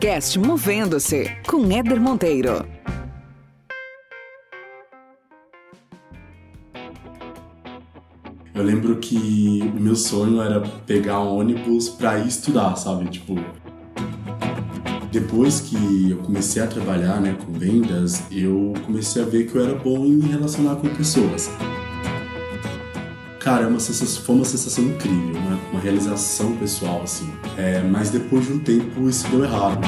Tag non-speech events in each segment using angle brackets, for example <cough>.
podcast Movendo-se com Éder Monteiro. Eu lembro que o meu sonho era pegar um ônibus para ir estudar, sabe? Tipo, depois que eu comecei a trabalhar, né, com vendas, eu comecei a ver que eu era bom em me relacionar com pessoas. Cara, é uma sensação, foi uma sensação incrível, né? uma realização pessoal, assim. É, mas depois de um tempo isso deu errado.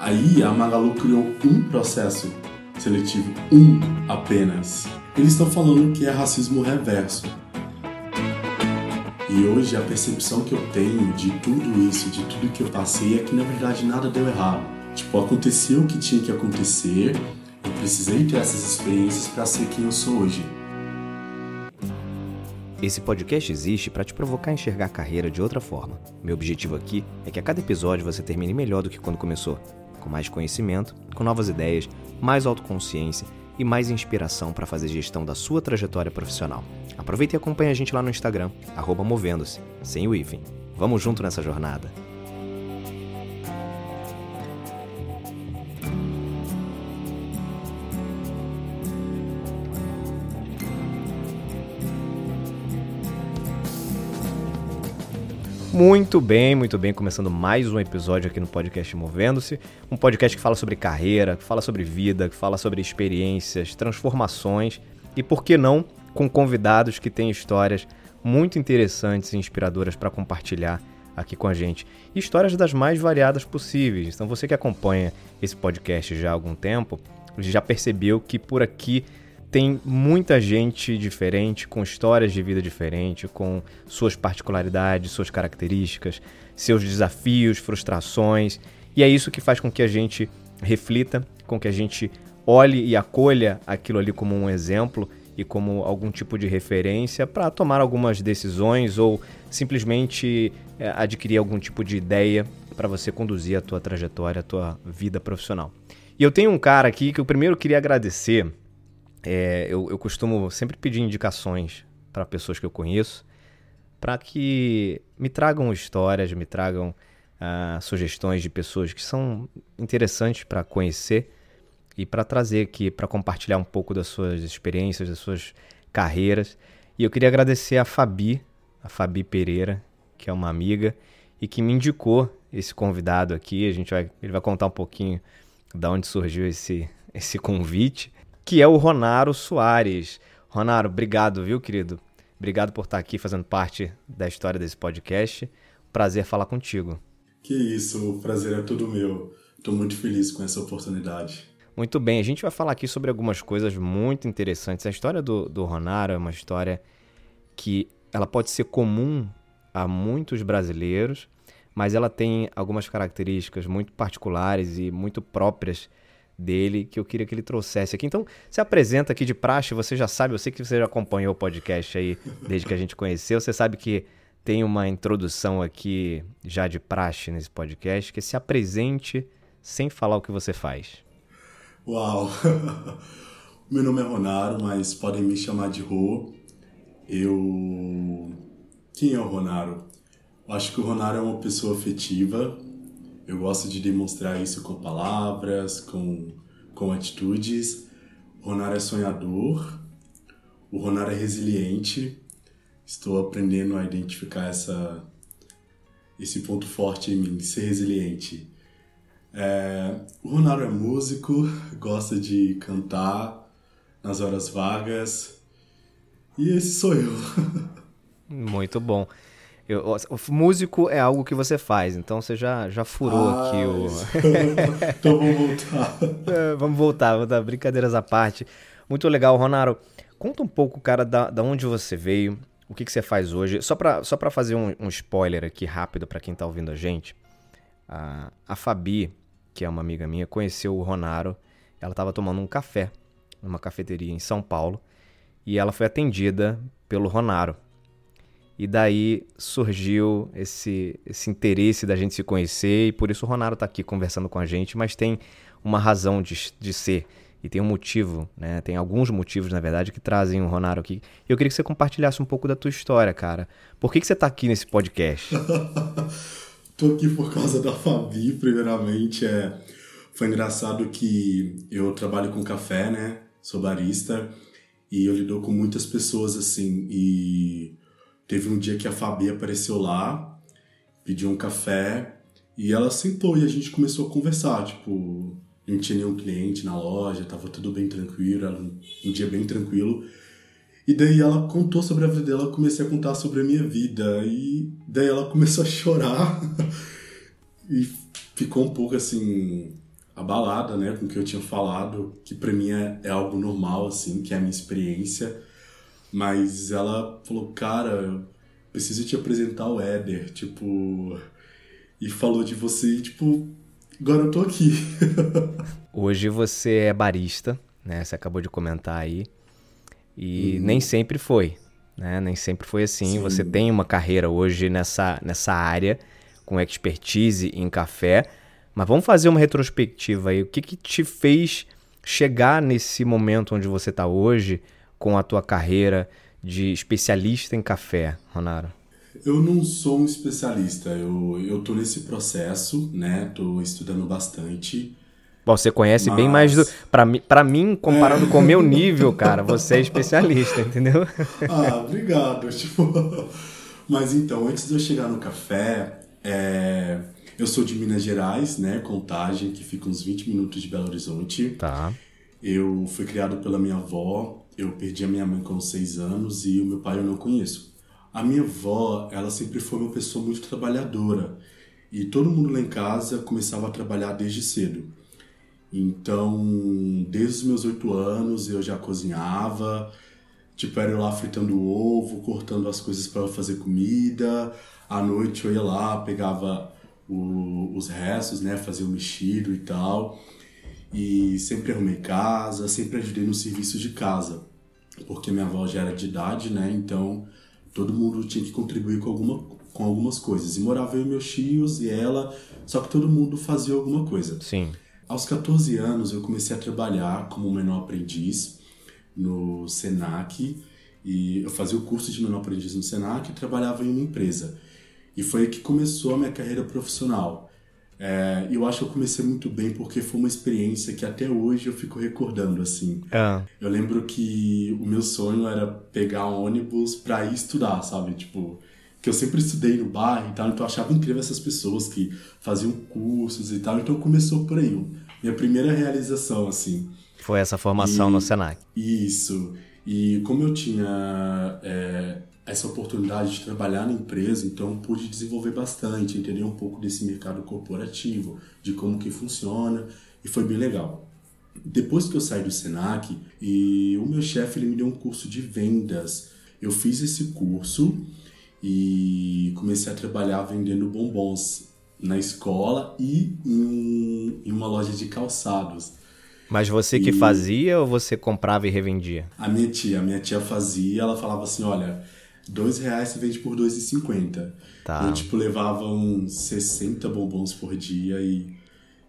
Aí a Magalu criou um processo seletivo, um apenas. Eles estão falando que é racismo reverso. E hoje a percepção que eu tenho de tudo isso, de tudo que eu passei, é que na verdade nada deu errado. Tipo, aconteceu o que tinha que acontecer, eu precisei ter essas experiências para ser quem eu sou hoje. Esse podcast existe para te provocar a enxergar a carreira de outra forma. Meu objetivo aqui é que a cada episódio você termine melhor do que quando começou, com mais conhecimento, com novas ideias, mais autoconsciência e mais inspiração para fazer gestão da sua trajetória profissional. Aproveite e acompanhe a gente lá no Instagram, movendo-se, sem o hífen. Vamos junto nessa jornada! Muito bem, muito bem. Começando mais um episódio aqui no podcast Movendo-se. Um podcast que fala sobre carreira, que fala sobre vida, que fala sobre experiências, transformações e, por que não, com convidados que têm histórias muito interessantes e inspiradoras para compartilhar aqui com a gente. Histórias das mais variadas possíveis. Então, você que acompanha esse podcast já há algum tempo, já percebeu que por aqui tem muita gente diferente, com histórias de vida diferente, com suas particularidades, suas características, seus desafios, frustrações. E é isso que faz com que a gente reflita, com que a gente olhe e acolha aquilo ali como um exemplo e como algum tipo de referência para tomar algumas decisões ou simplesmente é, adquirir algum tipo de ideia para você conduzir a tua trajetória, a tua vida profissional. E eu tenho um cara aqui que eu primeiro queria agradecer é, eu, eu costumo sempre pedir indicações para pessoas que eu conheço para que me tragam histórias, me tragam uh, sugestões de pessoas que são interessantes para conhecer e para trazer aqui, para compartilhar um pouco das suas experiências, das suas carreiras. E eu queria agradecer a Fabi, a Fabi Pereira, que é uma amiga e que me indicou esse convidado aqui. A gente vai, ele vai contar um pouquinho da onde surgiu esse, <laughs> esse convite que é o Ronaro Soares. Ronaro, obrigado, viu, querido? Obrigado por estar aqui fazendo parte da história desse podcast. Prazer falar contigo. Que isso, o prazer é todo meu. Estou muito feliz com essa oportunidade. Muito bem, a gente vai falar aqui sobre algumas coisas muito interessantes. A história do, do Ronaro é uma história que ela pode ser comum a muitos brasileiros, mas ela tem algumas características muito particulares e muito próprias dele que eu queria que ele trouxesse aqui. Então, se apresenta aqui de praxe, você já sabe, eu sei que você já acompanhou o podcast aí desde que a gente conheceu, você sabe que tem uma introdução aqui já de praxe nesse podcast, que se apresente sem falar o que você faz. Uau! <laughs> Meu nome é Ronaro, mas podem me chamar de Rô. Eu. Quem é o Ronaro? Eu acho que o Ronaro é uma pessoa afetiva, eu gosto de demonstrar isso com palavras, com, com atitudes. O é sonhador, o Ronar é resiliente. Estou aprendendo a identificar essa, esse ponto forte em mim, ser resiliente. É, o Ronaro é músico, gosta de cantar nas horas vagas. E esse sou eu. <laughs> Muito bom. Eu, o músico é algo que você faz, então você já, já furou ah, aqui o. <laughs> <laughs> então vamos voltar. é, vamos voltar, vamos dar brincadeiras à parte. Muito legal, Ronaro. Conta um pouco, cara, da, da onde você veio, o que, que você faz hoje. Só para só pra fazer um, um spoiler aqui rápido para quem tá ouvindo a gente. A, a Fabi, que é uma amiga minha, conheceu o Ronaro. Ela estava tomando um café numa cafeteria em São Paulo e ela foi atendida pelo Ronaro. E daí surgiu esse, esse interesse da gente se conhecer e por isso o Ronaro está aqui conversando com a gente, mas tem uma razão de, de ser e tem um motivo, né? Tem alguns motivos, na verdade, que trazem o Ronaro aqui. Eu queria que você compartilhasse um pouco da tua história, cara. Por que, que você está aqui nesse podcast? <laughs> tô aqui por causa da Fabi, primeiramente. É, foi engraçado que eu trabalho com café, né? Sou barista e eu lido com muitas pessoas assim. E teve um dia que a Fabi apareceu lá, pediu um café e ela sentou e a gente começou a conversar. Tipo, não tinha nenhum cliente na loja, tava tudo bem tranquilo, era um, dia bem tranquilo. E daí ela contou sobre a vida dela, eu comecei a contar sobre a minha vida. E daí ela começou a chorar <laughs> e ficou um pouco assim abalada, né, com o que eu tinha falado, que para mim é, é, algo normal assim, que é a minha experiência. Mas ela falou: "Cara, preciso te apresentar o Éder", tipo, e falou de você, tipo, agora eu tô aqui. <laughs> Hoje você é barista, né? Você acabou de comentar aí. E uhum. nem sempre foi, né? Nem sempre foi assim. Sim. Você tem uma carreira hoje nessa, nessa área, com expertise em café. Mas vamos fazer uma retrospectiva aí. O que, que te fez chegar nesse momento onde você está hoje, com a tua carreira de especialista em café, Ronaro? Eu não sou um especialista, eu, eu tô nesse processo, né? Tô estudando bastante. Bom, você conhece Mas... bem mais do. Pra, pra mim, comparando é. com o meu nível, cara, você é especialista, entendeu? <laughs> ah, obrigado. Tipo... <laughs> Mas então, antes de eu chegar no café, é... eu sou de Minas Gerais, né? Contagem, que fica uns 20 minutos de Belo Horizonte. Tá. Eu fui criado pela minha avó, eu perdi a minha mãe com 6 anos e o meu pai eu não conheço. A minha avó, ela sempre foi uma pessoa muito trabalhadora. E todo mundo lá em casa começava a trabalhar desde cedo. Então, desde os meus oito anos eu já cozinhava, tipo, era eu lá fritando ovo, cortando as coisas para fazer comida. À noite eu ia lá, pegava o, os restos, né, fazia o mexido e tal. E sempre arrumei casa, sempre ajudei no serviço de casa, porque minha avó já era de idade, né, então todo mundo tinha que contribuir com, alguma, com algumas coisas. E morava eu e meus tios e ela, só que todo mundo fazia alguma coisa. Sim. Aos 14 anos eu comecei a trabalhar como menor aprendiz no Senac e eu fazia o curso de menor aprendiz no Senac e trabalhava em uma empresa. E foi aí que começou a minha carreira profissional. É, eu acho que eu comecei muito bem porque foi uma experiência que até hoje eu fico recordando assim. Ah. Eu lembro que o meu sonho era pegar um ônibus para ir estudar, sabe? Tipo, que eu sempre estudei no bairro e tal, então eu achava incrível essas pessoas que faziam cursos e tal, então começou por aí, minha primeira realização, assim. Foi essa formação e, no Senac. Isso, e como eu tinha é, essa oportunidade de trabalhar na empresa, então pude desenvolver bastante, entender um pouco desse mercado corporativo, de como que funciona, e foi bem legal. Depois que eu saí do Senac, e o meu chefe ele me deu um curso de vendas, eu fiz esse curso e comecei a trabalhar vendendo bombons na escola e em, em uma loja de calçados. Mas você que e fazia ou você comprava e revendia? A minha tia, a minha tia fazia, ela falava assim, olha, dois reais você vende por dois e cinquenta. Tá. Eu, tipo, levava uns 60 bombons por dia e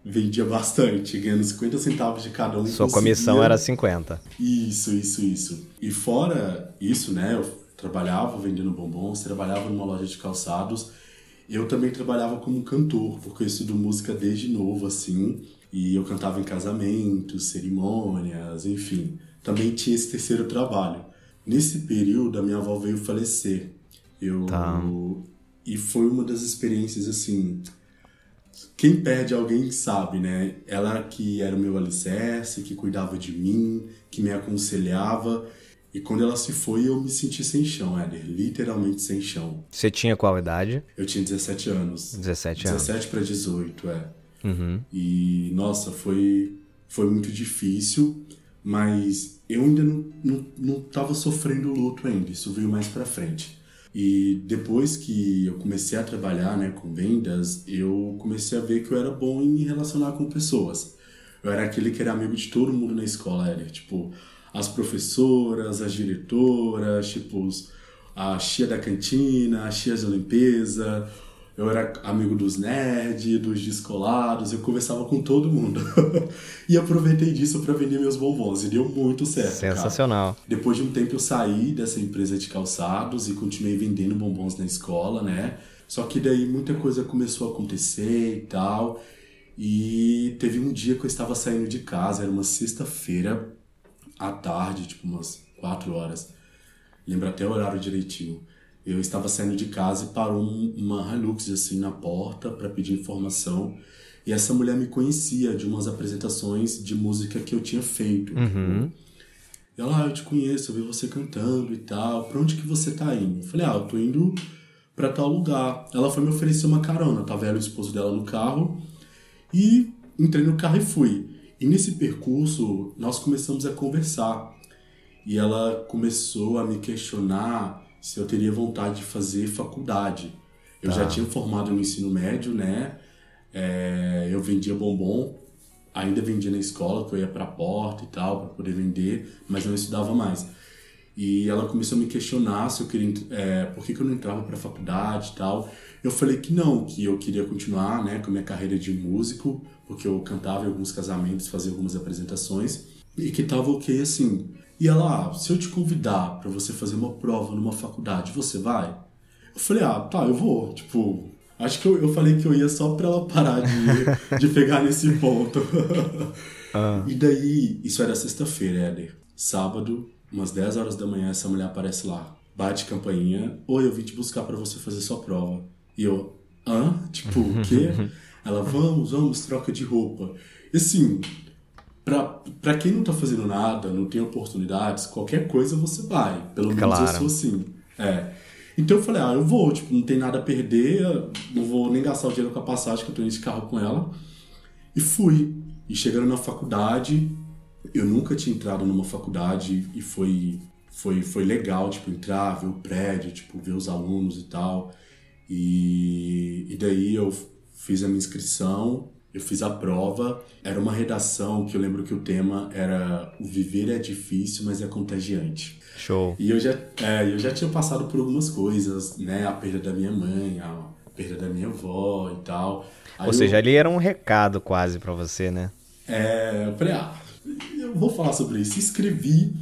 vendia bastante, ganhando 50 centavos de cada um. Sua conseguia... comissão era 50. Isso, isso, isso. E fora isso, né, eu trabalhava vendendo bombons, trabalhava numa loja de calçados. Eu também trabalhava como cantor, porque eu estudo música desde novo, assim, e eu cantava em casamentos, cerimônias, enfim. Também tinha esse terceiro trabalho. Nesse período, a minha avó veio falecer. Eu tá. e foi uma das experiências assim. Quem perde alguém sabe, né? Ela que era o meu alicerce, que cuidava de mim, que me aconselhava. E quando ela se foi, eu me senti sem chão, Éder. Literalmente sem chão. Você tinha qual idade? Eu tinha 17 anos. 17 anos. 17 para 18, é. Uhum. E, nossa, foi, foi muito difícil, mas eu ainda não, não, não tava sofrendo luto ainda. Isso veio mais pra frente. E depois que eu comecei a trabalhar né, com vendas, eu comecei a ver que eu era bom em me relacionar com pessoas. Eu era aquele que era amigo de todo mundo na escola, Éder. Tipo, as professoras, as diretoras, tipo, a tia da cantina, as tias de limpeza. Eu era amigo dos nerds, dos descolados, eu conversava com todo mundo. <laughs> e aproveitei disso para vender meus bombons e deu muito certo. Sensacional. Cara. Depois de um tempo eu saí dessa empresa de calçados e continuei vendendo bombons na escola, né? Só que daí muita coisa começou a acontecer e tal. E teve um dia que eu estava saindo de casa, era uma sexta-feira à tarde, tipo umas quatro horas. Lembro até o horário direitinho. Eu estava saindo de casa e parou uma Hilux assim na porta para pedir informação. E essa mulher me conhecia de umas apresentações de música que eu tinha feito. Uhum. Tipo, ela, ah, eu te conheço, eu vi você cantando e tal. Pra onde que você tá indo? Eu falei, ah, eu tô indo pra tal lugar. Ela foi me oferecer uma carona. Tava ela e o esposo dela no carro. E entrei no carro e fui. E nesse percurso, nós começamos a conversar. E ela começou a me questionar se eu teria vontade de fazer faculdade. Eu Tá. já tinha formado no ensino médio, né? É, eu vendia bombom, ainda vendia na escola, que eu ia pra porta e tal, para poder vender, mas não estudava mais. E ela começou a me questionar se eu queria, é, por que, que eu não entrava para faculdade e tal. Eu falei que não, que eu queria continuar, né, com a minha carreira de músico, porque eu cantava em alguns casamentos, fazia algumas apresentações e que tava ok assim. E ela, ah, se eu te convidar para você fazer uma prova numa faculdade, você vai? Eu falei, ah, tá, eu vou. Tipo, acho que eu, eu falei que eu ia só pra ela parar de, <laughs> de pegar nesse ponto. <laughs> E daí, isso era sexta-feira, Éder. Sábado, umas 10 horas da manhã, essa mulher aparece lá. Bate campainha. Oi, eu vim te buscar para você fazer sua prova. E eu, hã? Tipo, o quê? <laughs> Ela, vamos, vamos, troca de roupa. E assim, pra, pra quem não tá fazendo nada, não tem oportunidades, qualquer coisa você vai. Pelo menos Claro. eu sou assim. É. Então eu falei, ah, eu vou, tipo, não tem nada a perder, não vou nem gastar o dinheiro com a passagem, que eu tô indo de carro com ela. E fui. E chegando na faculdade, eu nunca tinha entrado numa faculdade e foi, foi, foi legal, tipo, entrar, ver o prédio, tipo, ver os alunos e tal. E, e daí eu fiz a minha inscrição, eu fiz a prova. Era uma redação que eu lembro que o tema era O viver é difícil, mas é contagiante. Show. E eu já, é, eu já tinha passado por algumas coisas, né? A perda da minha mãe, a perda da minha avó e tal. Aí Ou eu- seja, ali era um recado quase pra você, né? é, eu falei, ah, eu vou falar sobre isso. Escrevi,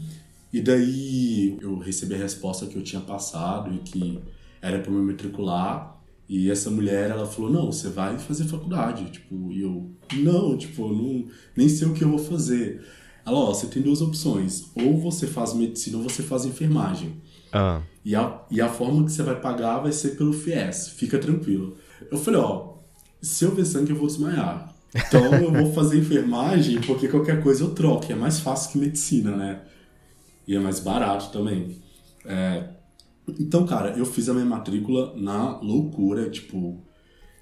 e daí eu recebi a resposta que eu tinha passado e que era para me matricular. E essa mulher, ela falou, não, você vai fazer faculdade. Tipo, e eu, não, tipo, não, nem sei o que eu vou fazer. Ela, ó, você tem duas opções. Ou você faz medicina ou você faz enfermagem. Ah, E a, e a forma que você vai pagar vai ser pelo FIES. Fica tranquilo. Eu falei, ó, se eu ver sangue eu vou desmaiar. Então eu vou fazer enfermagem porque qualquer coisa eu troco. É mais fácil que medicina, né? E é mais barato também. É, Então, cara, eu fiz a minha matrícula na loucura, tipo,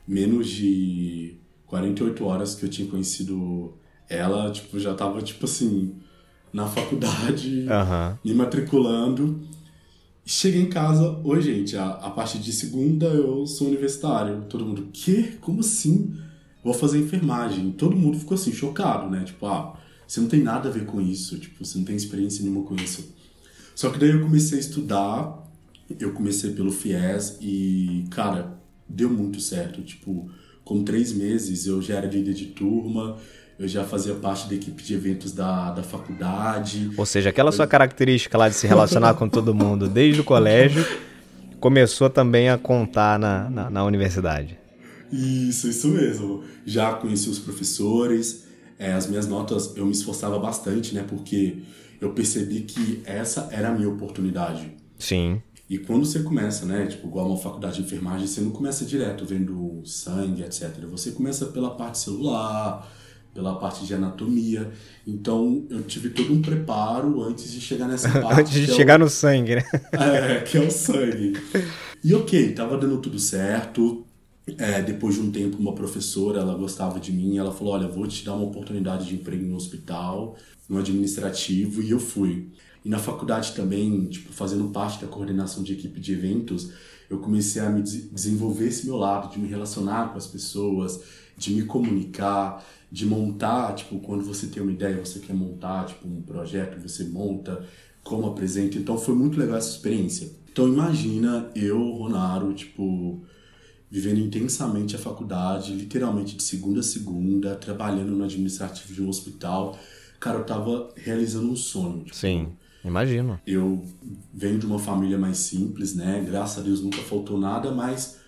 menos de 48 horas que eu tinha conhecido ela, tipo, já tava, tipo assim, na faculdade aham. me matriculando. Cheguei em casa, oi gente, a, a partir de segunda eu sou universitário. Todo mundo, quê? Como assim? Vou fazer enfermagem. Todo mundo ficou assim, chocado, né? Tipo, ah, você não tem nada a ver com isso, tipo, você não tem experiência nenhuma com isso. Só que daí eu comecei a estudar, eu comecei pelo FIES e, cara, deu muito certo. Tipo, com três meses eu já era líder de turma, eu já fazia parte da equipe de eventos da, da faculdade. Ou seja, aquela sua característica lá de se relacionar com todo mundo desde o colégio começou também a contar na, na, na universidade. Isso, isso mesmo. Já conheci os professores, é, as minhas notas eu me esforçava bastante, né? Porque eu percebi que essa era a minha oportunidade. Sim. E quando você começa, né? Tipo, igual uma faculdade de enfermagem, você não começa direto vendo sangue, etc. Você começa pela parte celular, pela parte de anatomia. Então, eu tive todo um preparo antes de chegar nessa <laughs> parte. Antes de que é o- chegar no sangue, né? <laughs> é, que é o sangue. E ok, tava dando tudo certo. É, depois de um tempo, uma professora, ela gostava de mim, ela falou, olha, vou te dar uma oportunidade de emprego no hospital, no administrativo, e eu fui. E na faculdade também, tipo, fazendo parte da coordenação de equipe de eventos, eu comecei a me des- desenvolver esse meu lado, de me relacionar com as pessoas, de me comunicar, de montar, tipo, quando você tem uma ideia, você quer montar, tipo, um projeto, você monta, como apresenta. Então foi muito legal essa experiência. Então imagina eu, Ronaro, tipo, vivendo intensamente a faculdade, literalmente de segunda a segunda, trabalhando no administrativo de um hospital. Cara, eu tava realizando um sonho. tipo, Sim, imagino. eu venho de uma família mais simples, né? Graças a Deus nunca faltou nada, mas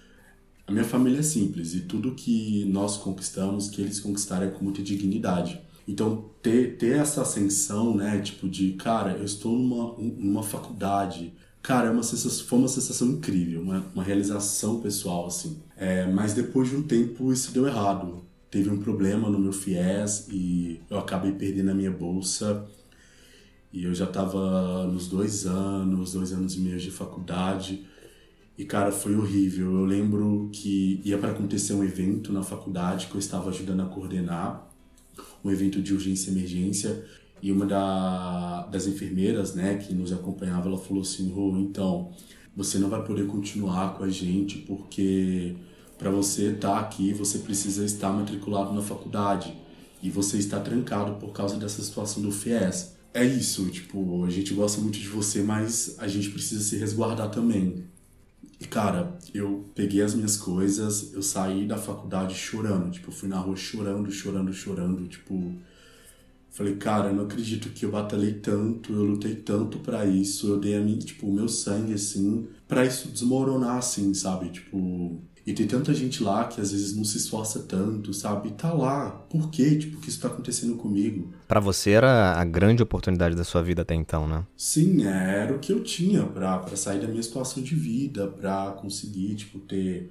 a minha família é simples e tudo que nós conquistamos, que eles conquistaram é com muita dignidade. Então, ter, ter essa ascensão, né, tipo de, cara, eu estou numa, numa faculdade, cara, é uma sensação, foi uma sensação incrível, uma, uma realização pessoal, assim. É, mas depois de um tempo isso deu errado. Teve um problema no meu FIES e eu acabei perdendo a minha bolsa. E eu já estava nos dois anos, dois anos e meio de faculdade. E, cara, foi horrível. Eu lembro que ia para acontecer um evento na faculdade que eu estava ajudando a coordenar, um evento de urgência e emergência. E uma da, das enfermeiras, né, que nos acompanhava, ela falou assim: Rô, então, você não vai poder continuar com a gente porque para você estar tá aqui, você precisa estar matriculado na faculdade. E você está trancado por causa dessa situação do FIES. É isso, tipo, a gente gosta muito de você, mas a gente precisa se resguardar também. E, cara, eu peguei as minhas coisas, eu saí da faculdade chorando. Tipo, fui na rua chorando, chorando, chorando. Tipo, falei, cara, eu não acredito que eu batalhei tanto, eu lutei tanto para isso. Eu dei a mim, tipo, o meu sangue, assim, para isso desmoronar, assim, sabe? Tipo, e tem tanta gente lá que às vezes não se esforça tanto, sabe? E tá lá. Por quê? Tipo, que isso tá acontecendo comigo? Para você era a grande oportunidade da sua vida até então, né? Sim, era o que eu tinha para sair da minha situação de vida, para conseguir, tipo, ter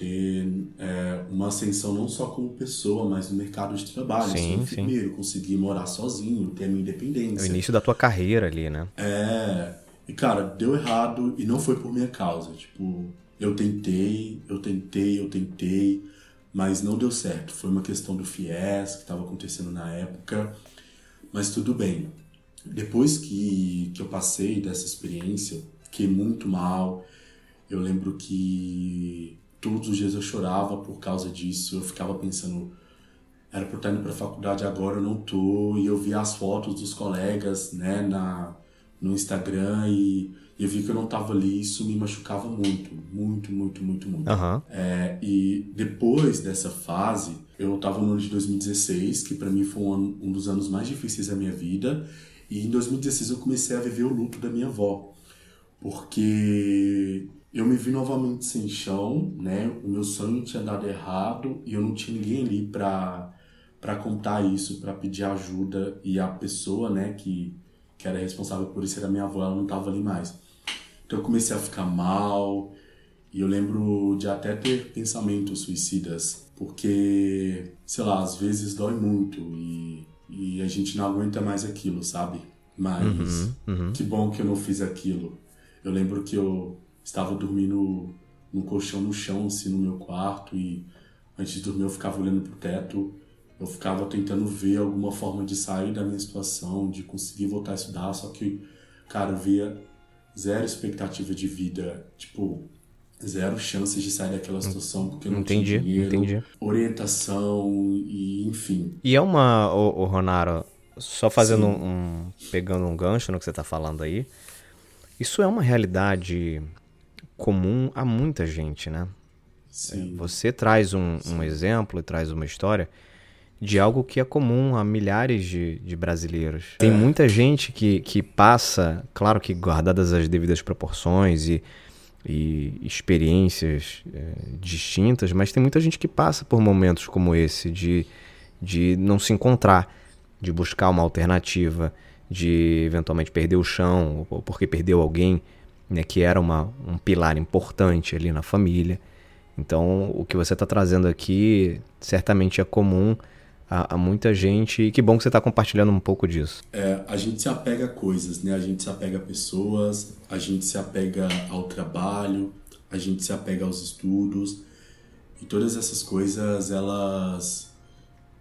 ter é, uma ascensão não só como pessoa, mas no mercado de trabalho. Sim, enfermeiro, sim. conseguir morar sozinho, ter a minha independência. É o início da tua carreira ali, né? É. E cara, deu errado e não foi por minha causa. Tipo, eu tentei, eu tentei, eu tentei, mas não deu certo. Foi uma questão do FIES que estava acontecendo na época, mas tudo bem. Depois que, que eu passei dessa experiência, fiquei muito mal. Eu lembro que todos os dias eu chorava por causa disso. Eu ficava pensando, era por estar indo para a faculdade agora, eu não tô. E eu via as fotos dos colegas, né, na, no Instagram e e eu vi que eu não estava ali e isso me machucava muito, muito, muito, muito, muito. Uhum. É, e depois dessa fase, eu estava no ano de 2016, que para mim foi um, ano, um dos anos mais difíceis da minha vida. E em 2016 eu comecei a viver o luto da minha avó. Porque eu me vi novamente sem chão, né? O meu sonho tinha dado errado e eu não tinha ninguém ali para para contar isso, para pedir ajuda e a pessoa, né, que que era responsável por isso era minha avó, ela não estava ali mais. Então eu comecei a ficar mal e eu lembro de até ter pensamentos suicidas, porque, sei lá, às vezes dói muito e, e a gente não aguenta mais aquilo, sabe? Mas uhum, uhum. que bom que eu não fiz aquilo. Eu lembro que eu estava dormindo num colchão no chão, assim, no meu quarto e antes de dormir eu ficava olhando pro teto eu ficava tentando ver alguma forma de sair da minha situação, de conseguir voltar a estudar, só que, cara, eu via zero expectativa de vida, tipo, zero chances de sair daquela situação porque não entendi, tinha dinheiro, entendi. orientação e enfim. E é uma, o, o Ronaro, só fazendo um, um, pegando um gancho no que você está falando aí, isso é uma realidade comum a muita gente, né? Sim. Você traz um, um exemplo e traz uma história de algo que é comum a milhares de, de brasileiros. Tem é. muita gente que, que passa, claro que guardadas as devidas proporções e, e experiências é, distintas, mas tem muita gente que passa por momentos como esse de, de não se encontrar, de buscar uma alternativa, de eventualmente perder o chão, ou porque perdeu alguém né, que era uma, um pilar importante ali na família. Então, o que você está trazendo aqui certamente é comum a, a muita gente. E que bom que você está compartilhando um pouco disso. É, a gente se apega a coisas, né? A gente se apega a pessoas, a gente se apega ao trabalho, a gente se apega aos estudos. E todas essas coisas, elas.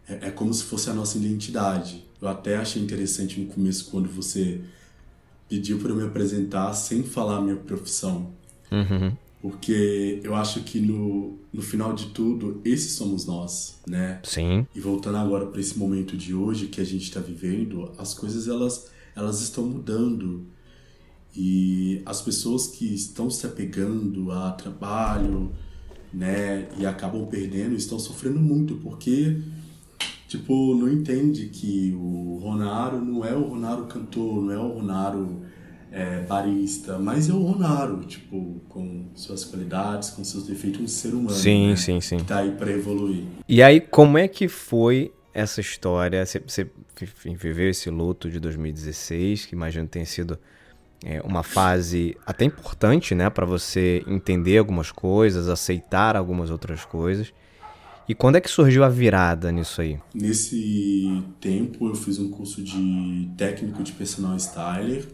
É, é como se fosse a nossa identidade. Eu até achei interessante no começo quando você pediu para eu me apresentar sem falar a minha profissão. Uhum. Porque eu acho que no, no final de tudo, esses somos nós, né? Sim. E voltando agora para esse momento de hoje que a gente está vivendo, as coisas elas, elas estão mudando. E as pessoas que estão se apegando a trabalho, né, e acabam perdendo, estão sofrendo muito, porque, tipo, não entende que o Ronaro não é o Ronaro cantor, não é o Ronaro é, barista, mas é o Ronaro, tipo, com suas qualidades, com seus defeitos, um ser humano. Sim, né? sim, sim. Que tá aí pra evoluir. E aí, como é que foi essa história? Você, você viveu esse luto de 2016, que imagino que tenha sido é, uma fase até importante, né, para você entender algumas coisas, aceitar algumas outras coisas. E quando é que surgiu a virada nisso aí? Nesse tempo eu fiz um curso de técnico de personal styler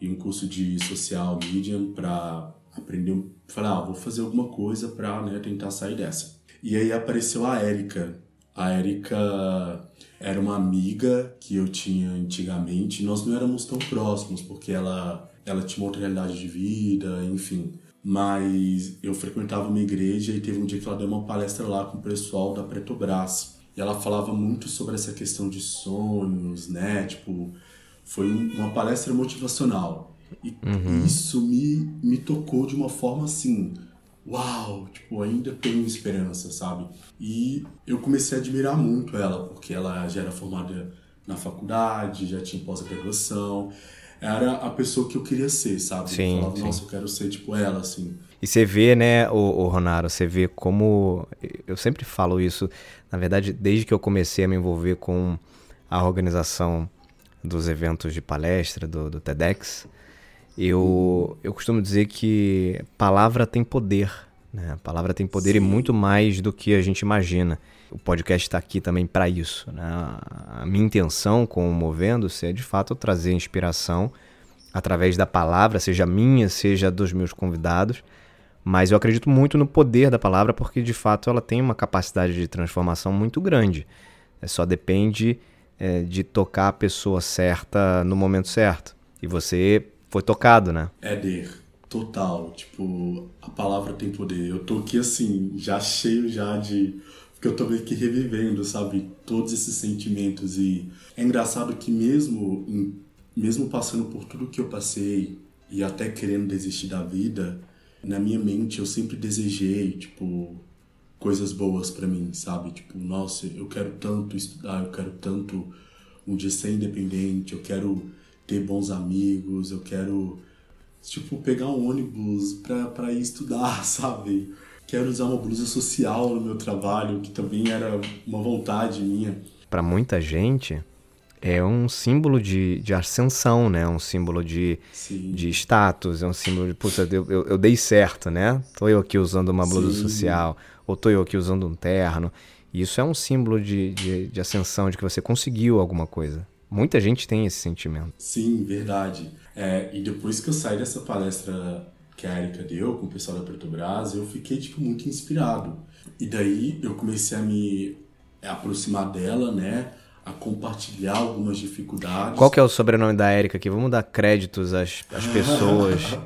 e um curso de social media para aprender, falar, ah, vou fazer alguma coisa para né, tentar sair dessa. E aí apareceu a Érica. A Érica era uma amiga que eu tinha antigamente. Nós não éramos tão próximos porque ela ela tinha outra realidade de vida, enfim. Mas eu frequentava uma igreja e teve um dia que ela deu uma palestra lá com o pessoal da Pretobras. E ela falava muito sobre essa questão de sonhos, né? Tipo, foi uma palestra motivacional. E uhum. isso me, me tocou de uma forma assim, uau, tipo, ainda tenho esperança, sabe? E eu comecei a admirar muito ela, porque ela já era formada na faculdade, já tinha pós-graduação, era a pessoa que eu queria ser, sabe? Sim, eu falava, nossa, eu quero ser tipo ela, assim. E você vê, né, o, o Ronaro, você vê como. Eu sempre falo isso, na verdade, desde que eu comecei a me envolver com a organização dos eventos de palestra, do, do TEDx, eu, eu costumo dizer que palavra tem poder. Né? A palavra tem poder Sim. e muito mais do que a gente imagina. O podcast está aqui também para isso. Né? A minha intenção com o Movendo-se é de fato trazer inspiração através da palavra, seja minha, seja dos meus convidados. Mas eu acredito muito no poder da palavra porque de fato ela tem uma capacidade de transformação muito grande. É, só depende é, de tocar a pessoa certa no momento certo. E você foi tocado, né? Éder, total. Tipo, a palavra tem poder. Eu tô aqui assim, já cheio já de. Porque eu tô meio que revivendo, sabe? Todos esses sentimentos. E é engraçado que mesmo, mesmo passando por tudo que eu passei e até querendo desistir da vida, na minha mente eu sempre desejei, tipo, coisas boas para mim, sabe? Tipo, nossa, eu quero tanto estudar, eu quero tanto um dia ser independente, eu quero ter bons amigos, eu quero, tipo, pegar um ônibus pra, pra ir estudar, <laughs> sabe? Quero usar uma blusa social no meu trabalho, que também era uma vontade minha. Para muita gente, é um símbolo de, de ascensão, né? Um símbolo de, de status, é um símbolo de, puta, eu, eu, eu, dei certo, né? Tô eu aqui usando uma blusa Sim. social, ou tô eu aqui usando um terno. Isso é um símbolo de, de, de ascensão, de que você conseguiu alguma coisa. Muita gente tem esse sentimento. Sim, verdade. É, e depois que eu saí dessa palestra que a Erika deu com o pessoal da Petrobras, eu fiquei tipo muito inspirado. E daí eu comecei a me aproximar dela, né? A compartilhar algumas dificuldades. Qual que é o sobrenome da Erika aqui? Vamos dar créditos às, às <laughs> pessoas.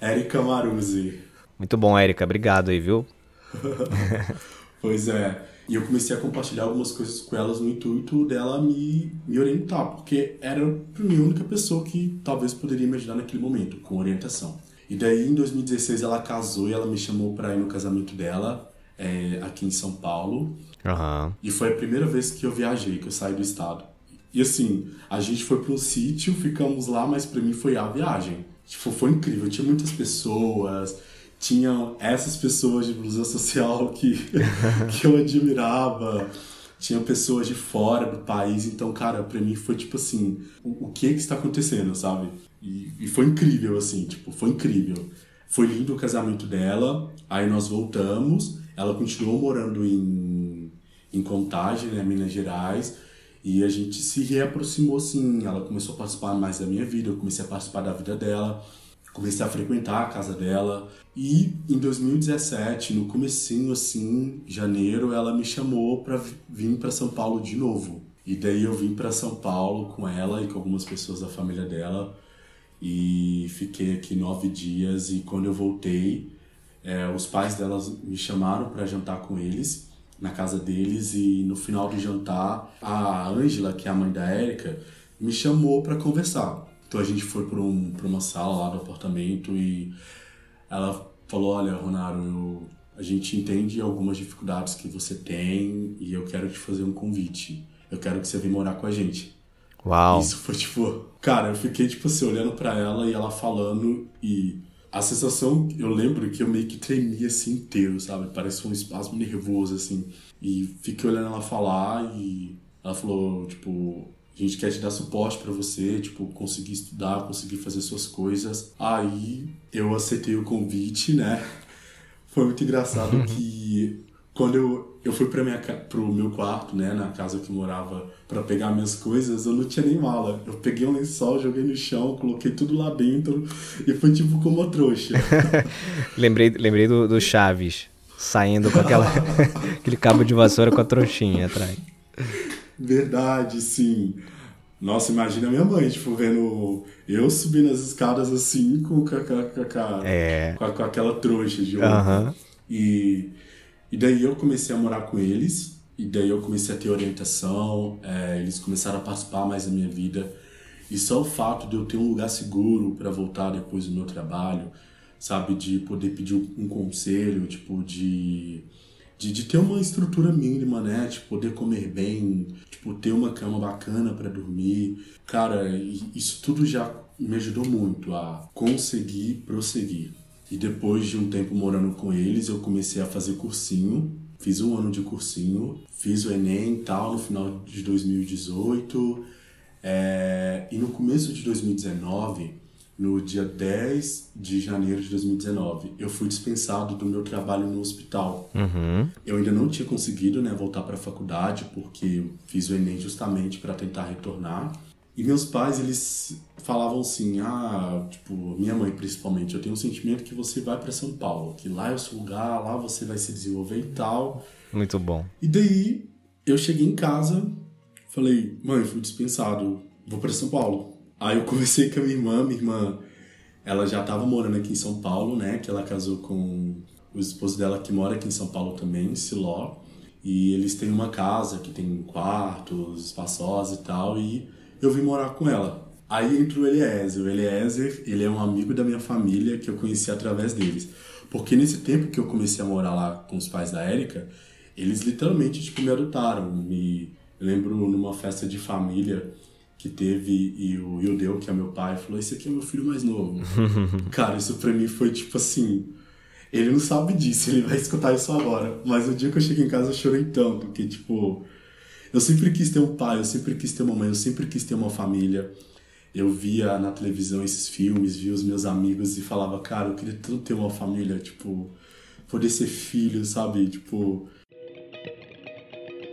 Erika Maruzzi. Muito bom, Erika. Obrigado aí, viu? <laughs> pois é. E eu comecei a compartilhar algumas coisas com elas no intuito dela me, me orientar, porque era a única pessoa que talvez poderia me ajudar naquele momento, com orientação. E daí em 2016 ela casou e ela me chamou para ir no casamento dela, é, aqui em São Paulo. Uhum. E foi a primeira vez que eu viajei, que eu saí do estado. E assim, a gente foi para um sítio, ficamos lá, mas para mim foi a viagem. Tipo, foi incrível, tinha muitas pessoas, tinham essas pessoas de blusa social que, <laughs> que eu admirava. Tinha pessoas de fora do país, então, cara, pra mim foi tipo assim: o, o que que está acontecendo, sabe? E, e foi incrível, assim, tipo, foi incrível. Foi lindo o casamento dela, aí nós voltamos, ela continuou morando em, em Contagem, né, Minas Gerais, e a gente se reaproximou, assim. Ela começou a participar mais da minha vida, eu comecei a participar da vida dela comecei a frequentar a casa dela e em 2017, no comecinho assim, janeiro, ela me chamou para vir para São Paulo de novo. E daí eu vim para São Paulo com ela e com algumas pessoas da família dela e fiquei aqui nove dias e quando eu voltei, é, os pais delas me chamaram para jantar com eles na casa deles e no final do jantar a Ângela, que é a mãe da Érica, me chamou para conversar. Então a gente foi para um, uma sala lá do apartamento e ela falou: Olha, Ronaro, eu, a gente entende algumas dificuldades que você tem e eu quero te fazer um convite. Eu quero que você venha morar com a gente. Uau. Isso foi tipo, cara, eu fiquei tipo assim, olhando para ela e ela falando e a sensação, eu lembro que eu meio que tremia assim inteiro, sabe? Parecia um espasmo nervoso assim. E fiquei olhando ela falar e ela falou, tipo, a gente quer te dar suporte para você, tipo, conseguir estudar, conseguir fazer suas coisas. Aí eu aceitei o convite, né? <laughs> Foi muito engraçado uhum. que quando eu, eu fui para minha pro meu quarto, né, na casa que eu morava, para pegar minhas coisas, eu não tinha nem mala. Eu peguei um lençol, joguei no chão, coloquei tudo lá dentro e foi tipo como uma trouxa. <laughs> lembrei lembrei do, do Chaves saindo com aquela <laughs> aquele cabo de vassoura com a trouxinha atrás. Verdade, sim. Nossa, imagina minha mãe, tipo, vendo eu subindo as escadas assim com, com, com, com, é. com, com aquela trouxa de ouro. Uhum. E, e daí eu comecei a morar com eles, e daí eu comecei a ter orientação, é, eles começaram a participar mais da minha vida. E só o fato de eu ter um lugar seguro para voltar depois do meu trabalho, sabe? De poder pedir um conselho, tipo, de de, de ter uma estrutura mínima, né? De poder comer bem, tipo, ter uma cama bacana para dormir. Cara, isso tudo já me ajudou muito a conseguir prosseguir. E depois de um tempo morando com eles, eu comecei a fazer cursinho. Fiz um ano de cursinho, fiz o Enem e tal no final de 2018. É... E no começo de 2019, no dia 10 de janeiro de 2019. Eu fui dispensado do meu trabalho no hospital. Uhum. Eu ainda não tinha conseguido né, voltar para a faculdade, porque fiz o Enem justamente para tentar retornar. E meus pais, eles falavam assim: ah, tipo, minha mãe principalmente, eu tenho um sentimento que você vai para São Paulo, que lá é o seu lugar, lá você vai se desenvolver e tal. Muito bom. E daí eu cheguei em casa, falei: mãe, fui dispensado, vou para São Paulo Aí eu conversei com a minha irmã, minha irmã, ela já estava morando aqui em São Paulo, né? Que ela casou com o esposo dela que mora aqui em São Paulo também, em Siló. E eles têm uma casa que tem quartos espaçosos e tal, e eu vim morar com ela. Aí entrou o Eliezer. O Eliezer, ele é um amigo da minha família que eu conheci através deles. Porque nesse tempo que eu comecei a morar lá com os pais da Érica, eles literalmente, tipo, me adotaram. Me lembro numa festa de família que teve e o Yudeu, que é meu pai, falou: Esse aqui é meu filho mais novo. <laughs> Cara, isso pra mim foi tipo assim. Ele não sabe disso, ele vai escutar isso agora. Mas o dia que eu cheguei em casa eu chorei tanto, que tipo. Eu sempre quis ter um pai, eu sempre quis ter uma mãe, eu sempre quis ter uma família. Eu via na televisão esses filmes, via os meus amigos e falava, cara, eu queria tanto ter uma família, tipo, poder ser filho, sabe? Tipo,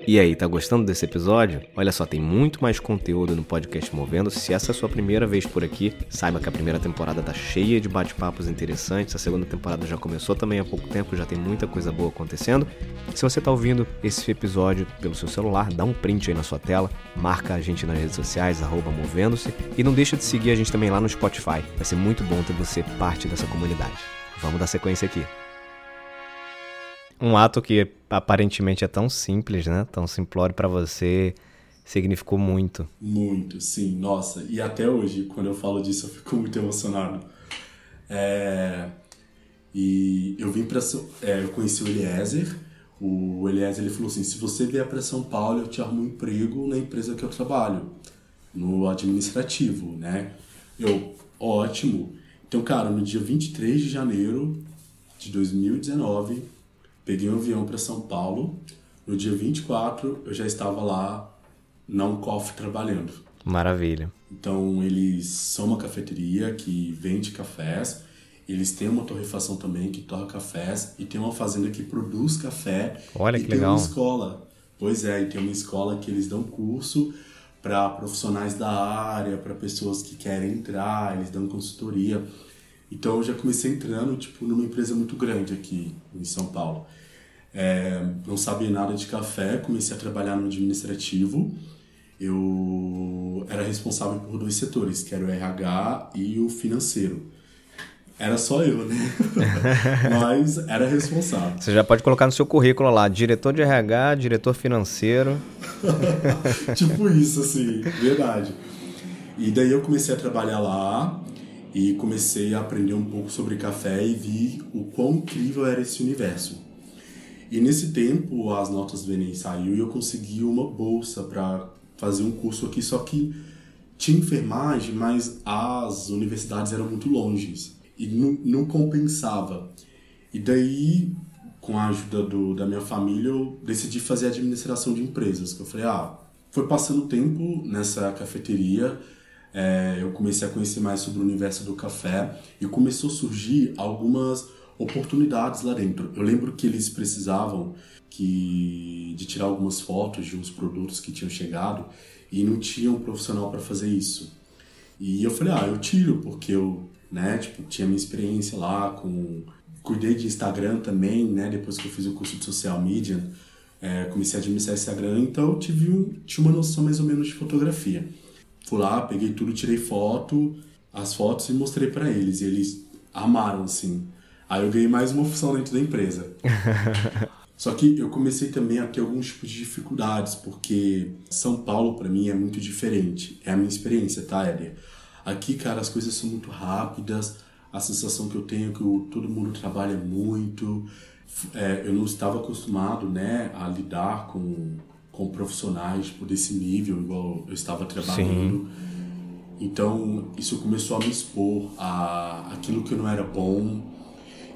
e aí, tá gostando desse episódio? Olha só, tem muito mais conteúdo no podcast Movendo. Se essa é a sua primeira vez por aqui, saiba que a primeira temporada tá cheia de bate-papos interessantes. A segunda temporada já começou também há pouco tempo, já tem muita coisa boa acontecendo. Se você tá ouvindo esse episódio pelo seu celular, dá um print aí na sua tela, marca a gente nas redes sociais, movendo-se, e não deixa de seguir a gente também lá no Spotify. Vai ser muito bom ter você parte dessa comunidade. Vamos dar sequência aqui. Um ato que aparentemente é tão simples, né? Tão simplório para você, significou muito. Muito, sim. Nossa, e até hoje, quando eu falo disso, eu fico muito emocionado. É... E eu vim para é, eu conheci o Eliezer. O Eliezer ele falou assim: se você vier para São Paulo, eu te arrumo um emprego na empresa que eu trabalho, no administrativo, né? Eu, ótimo. Então, cara, no dia 23 de janeiro de 2019, Peguei um avião para São Paulo. No dia 24, eu já estava lá na Uncoff trabalhando. Maravilha. Então, eles são uma cafeteria que vende cafés. Eles têm uma torrefação também que torra cafés. E tem uma fazenda que produz café. Olha e que tem legal. uma escola. Pois é, e tem uma escola que eles dão curso para profissionais da área, para pessoas que querem entrar, eles dão consultoria. Então eu já comecei entrando tipo numa empresa muito grande aqui em São Paulo. É, não sabia nada de café, comecei a trabalhar no administrativo. Eu era responsável por dois setores, que era o RH e o financeiro. Era só eu, né? <laughs> Mas era responsável. Você já pode colocar no seu currículo lá, diretor de RH, diretor financeiro. <laughs> tipo isso, assim, verdade. E daí eu comecei a trabalhar lá e comecei a aprender um pouco sobre café e vi o quão incrível era esse universo. E nesse tempo as notas do Enem saiu e eu consegui uma bolsa para fazer um curso aqui, só que tinha enfermagem, mas as universidades eram muito longes e não, não compensava. E daí, com a ajuda do, da minha família, eu decidi fazer administração de empresas. Eu falei, ah, foi passando tempo nessa cafeteria, é, eu comecei a conhecer mais sobre o universo do café e começou a surgir algumas oportunidades lá dentro. Eu lembro que eles precisavam que de tirar algumas fotos de uns produtos que tinham chegado e não tinha um profissional para fazer isso. E eu falei, ah, eu tiro, porque eu, né, tipo, tinha minha experiência lá com... Cuidei de Instagram também, né, depois que eu fiz o curso de social media, é, comecei a administrar Instagram, então eu tive tinha uma noção mais ou menos de fotografia. Fui lá, peguei tudo, tirei foto, as fotos e mostrei para eles, e eles amaram, assim. Aí eu ganhei mais uma opção dentro da empresa. <laughs> Só que eu comecei também a ter alguns tipos de dificuldades, porque São Paulo para mim é muito diferente. É a minha experiência, tá, Éder? Aqui, cara, as coisas são muito rápidas, a sensação que eu tenho é que todo mundo trabalha muito. É, eu não estava acostumado, né, a lidar com, com profissionais por esse nível, igual eu estava trabalhando. Sim. Então, isso começou a me expor a aquilo que eu não era bom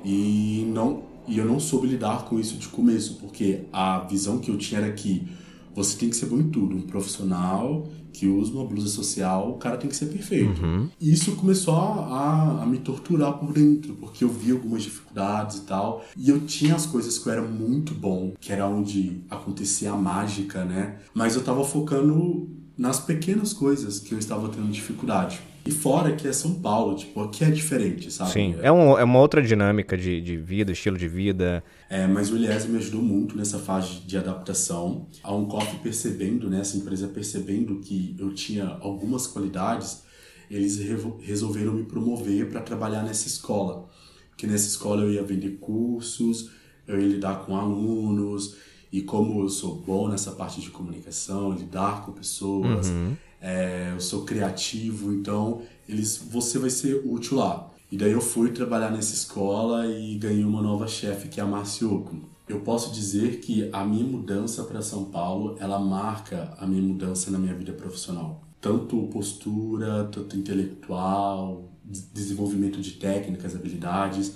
e não e eu não soube lidar com isso de começo, porque a visão que eu tinha era que você tem que ser bom em tudo. Um profissional que usa uma blusa social, o cara tem que ser perfeito. Uhum. E isso começou a, a, me torturar por dentro, porque eu vi algumas dificuldades e tal. E eu tinha as coisas que eu era muito bom, que era onde acontecia a mágica, né? Mas eu tava focando nas pequenas coisas que eu estava tendo dificuldade. E fora que é São Paulo, tipo, aqui é diferente, sabe? Sim, é, um, é uma outra dinâmica de, de vida, estilo de vida. É, mas o Eliezer me ajudou muito nessa fase de adaptação. A Uncoff percebendo, né, essa empresa percebendo que eu tinha algumas qualidades, eles resolveram me promover para trabalhar nessa escola. Porque nessa escola eu ia vender cursos, eu ia lidar com alunos, e como eu sou bom nessa parte de comunicação, lidar com pessoas, uhum é, eu sou criativo, então eles, você vai ser útil lá. E daí eu fui trabalhar nessa escola e ganhei uma nova chefe, que é a Marcioco. Eu posso dizer que a minha mudança para São Paulo, ela marca a minha mudança na minha vida profissional. Tanto postura, tanto intelectual, desenvolvimento de técnicas, habilidades.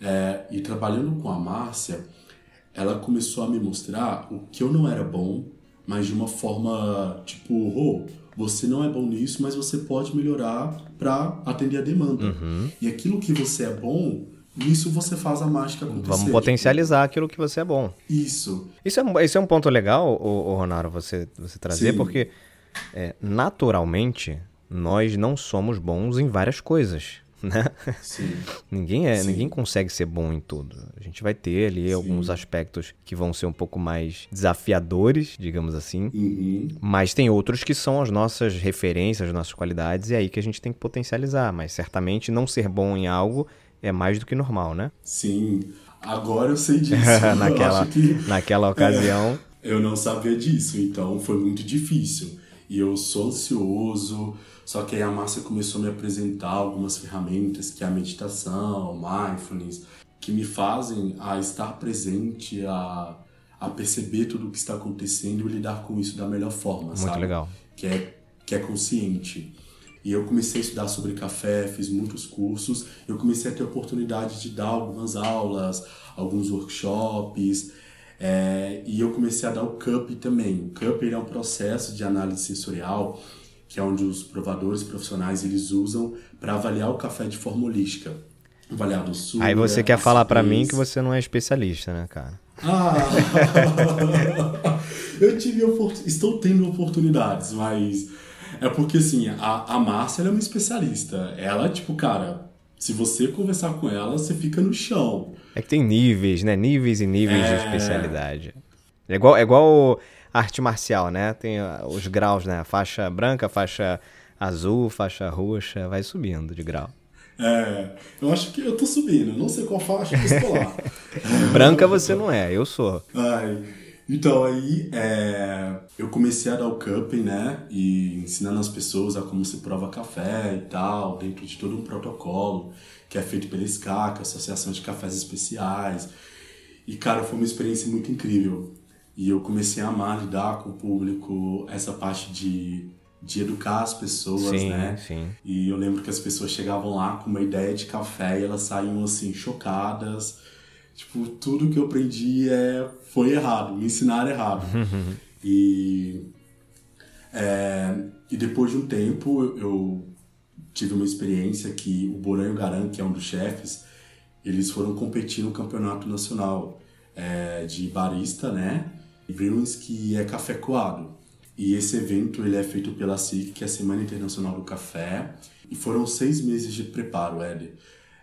É, e trabalhando com a Márcia, ela começou a me mostrar o que eu não era bom, mas de uma forma tipo, oh, você não é bom nisso, mas você pode melhorar para atender a demanda. Uhum. E aquilo que você é bom, nisso você faz a mágica acontecer. Vamos potencializar tipo... aquilo que você é bom. Isso. Isso é, isso é um ponto legal, o, o Ronaldo, você, você trazer, Sim. porque é, naturalmente nós não somos bons em várias coisas <laughs> né? Sim. ninguém é, Sim. ninguém consegue ser bom em tudo. A gente vai ter ali Sim. alguns aspectos que vão ser um pouco mais desafiadores, digamos assim, uhum. mas tem outros que são as nossas referências, as nossas qualidades e é aí que a gente tem que potencializar. Mas certamente não ser bom em algo é mais do que normal, né? Sim. Agora eu sei disso. <laughs> naquela, que, naquela ocasião. É, <laughs> eu não sabia disso, então foi muito difícil. E eu sou ansioso, só que aí a Márcia começou a me apresentar algumas ferramentas, que é a meditação, mindfulness, que me fazem a estar presente, a, a perceber tudo o que está acontecendo e lidar com isso da melhor forma, Muito sabe? legal. Que é, que é consciente. E eu comecei a estudar sobre café, fiz muitos cursos, eu comecei a ter a oportunidade de dar algumas aulas, alguns workshops, é, e eu comecei a dar o CUP também. O CUP é um processo de análise sensorial que é onde os provadores profissionais eles usam para avaliar o café de forma holística. Avaliar doçura, Aí você quer falar para mim que você não é especialista, né, cara? Ah! <laughs> eu tive estou tendo oportunidades, mas é porque assim, a, a Márcia é uma especialista. Ela, tipo, cara, se você conversar com ela, você fica no chão. É que tem níveis, né? Níveis e níveis é... de especialidade. É igual, é igual arte marcial, né? Tem ah, os graus, né? Faixa branca, faixa azul, faixa roxa, vai subindo de grau. É, eu acho que eu tô subindo, não sei qual faixa que estou lá. <laughs> branca você não é, eu sou. Ai, então aí é, eu comecei a dar o cupping, né? E ensinando as pessoas a como se prova café e tal, dentro de todo um protocolo que é feito pela SCAC, Associação de Cafés Especiais. E cara, foi uma experiência muito incrível. E eu comecei a amar lidar com o público, essa parte de de educar as pessoas, sim, né? Sim. E eu lembro que as pessoas chegavam lá com uma ideia de café e elas saíam assim chocadas. Tipo, tudo que eu aprendi é foi errado, me ensinaram errado. <laughs> e é, e depois de um tempo eu tive uma experiência que o Boranho Garan, que é um dos chefes, eles foram competir no campeonato nacional é, de barista, né? Brewings, que é café coado. E esse evento ele é feito pela SIC, que é a Semana Internacional do Café. E foram seis meses de preparo, Éder.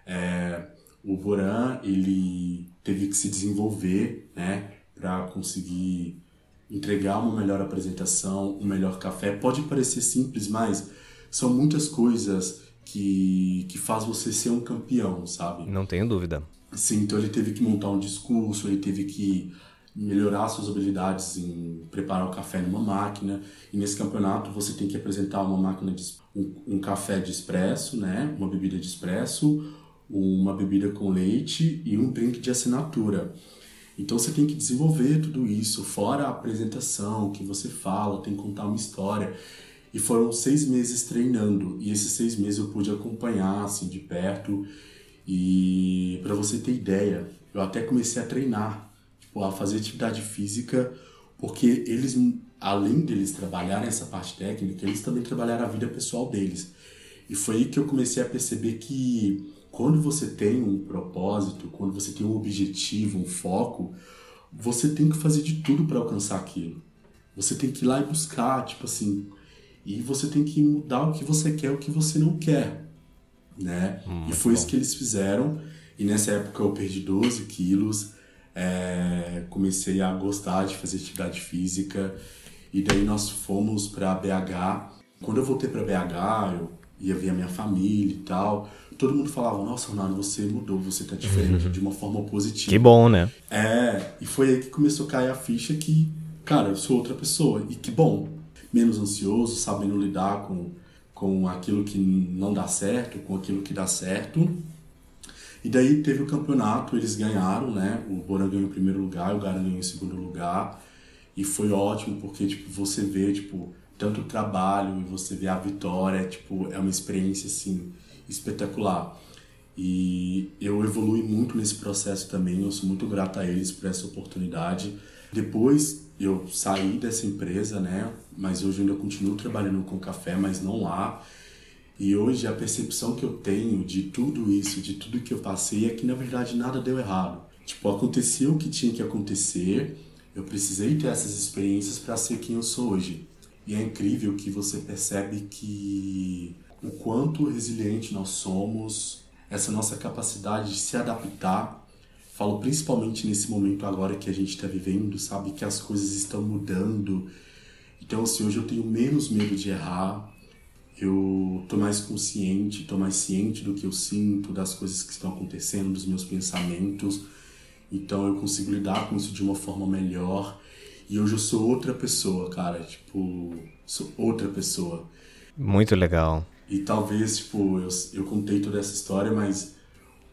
É, o Boran, ele teve que se desenvolver, né? Para conseguir entregar uma melhor apresentação, um melhor café. Pode parecer simples, mas são muitas coisas que, que faz você ser um campeão, sabe? Não tenho dúvida. Sim, então ele teve que montar um discurso, ele teve que melhorar suas habilidades em preparar o café numa máquina. E nesse campeonato você tem que apresentar uma máquina de um, um café de espresso, né? Uma bebida de espresso, uma bebida com leite e um drink de assinatura. Então você tem que desenvolver tudo isso, fora a apresentação que você fala, tem que contar uma história. E foram seis meses treinando, e esses seis meses eu pude acompanhar assim de perto. E para você ter ideia, eu até comecei a treinar tipo, a fazer atividade física, porque eles, além deles trabalharem essa parte técnica, eles também trabalharam a vida pessoal deles. E foi aí que eu comecei a perceber que quando você tem um propósito, quando você tem um objetivo, um foco, você tem que fazer de tudo para alcançar aquilo. Você tem que ir lá e buscar, tipo assim, e você tem que mudar o que você quer, o que você não quer, né? Hum, e foi bom. isso que eles fizeram. E nessa época eu perdi 12 quilos é, comecei a gostar de fazer atividade física e daí nós fomos para BH. Quando eu voltei para BH, eu ia ver a minha família e tal. Todo mundo falava: Nossa, Ronaldo, você mudou, você tá diferente uhum. de uma forma positiva. Que bom, né? É, e foi aí que começou a cair a ficha que, cara, eu sou outra pessoa. E que bom, menos ansioso, sabendo lidar com, com aquilo que não dá certo, com aquilo que dá certo. E daí teve o campeonato, eles ganharam, né? O Bora ganhou em primeiro lugar, o Garan ganhou em segundo lugar. E foi ótimo porque tipo você vê tipo tanto trabalho e você vê a vitória, tipo é uma experiência assim espetacular. E eu evolui muito nesse processo também, eu sou muito grato a eles por essa oportunidade. Depois eu saí dessa empresa, né? Mas hoje ainda continuo trabalhando com café, mas não lá. E hoje a percepção que eu tenho de tudo isso, de tudo que eu passei, é que na verdade nada deu errado. Tipo, aconteceu o que tinha que acontecer, eu precisei ter essas experiências para ser quem eu sou hoje. E é incrível que você percebe que o quanto resiliente nós somos, essa nossa capacidade de se adaptar. Falo principalmente nesse momento agora que a gente está vivendo, sabe? Que as coisas estão mudando. Então, assim, hoje eu tenho menos medo de errar, eu tô mais consciente, tô mais ciente do que eu sinto, das coisas que estão acontecendo, dos meus pensamentos. Então eu consigo lidar com isso de uma forma melhor. E hoje eu sou outra pessoa, cara, tipo, sou outra pessoa. Muito legal. E talvez, tipo, eu, eu contei toda essa história, mas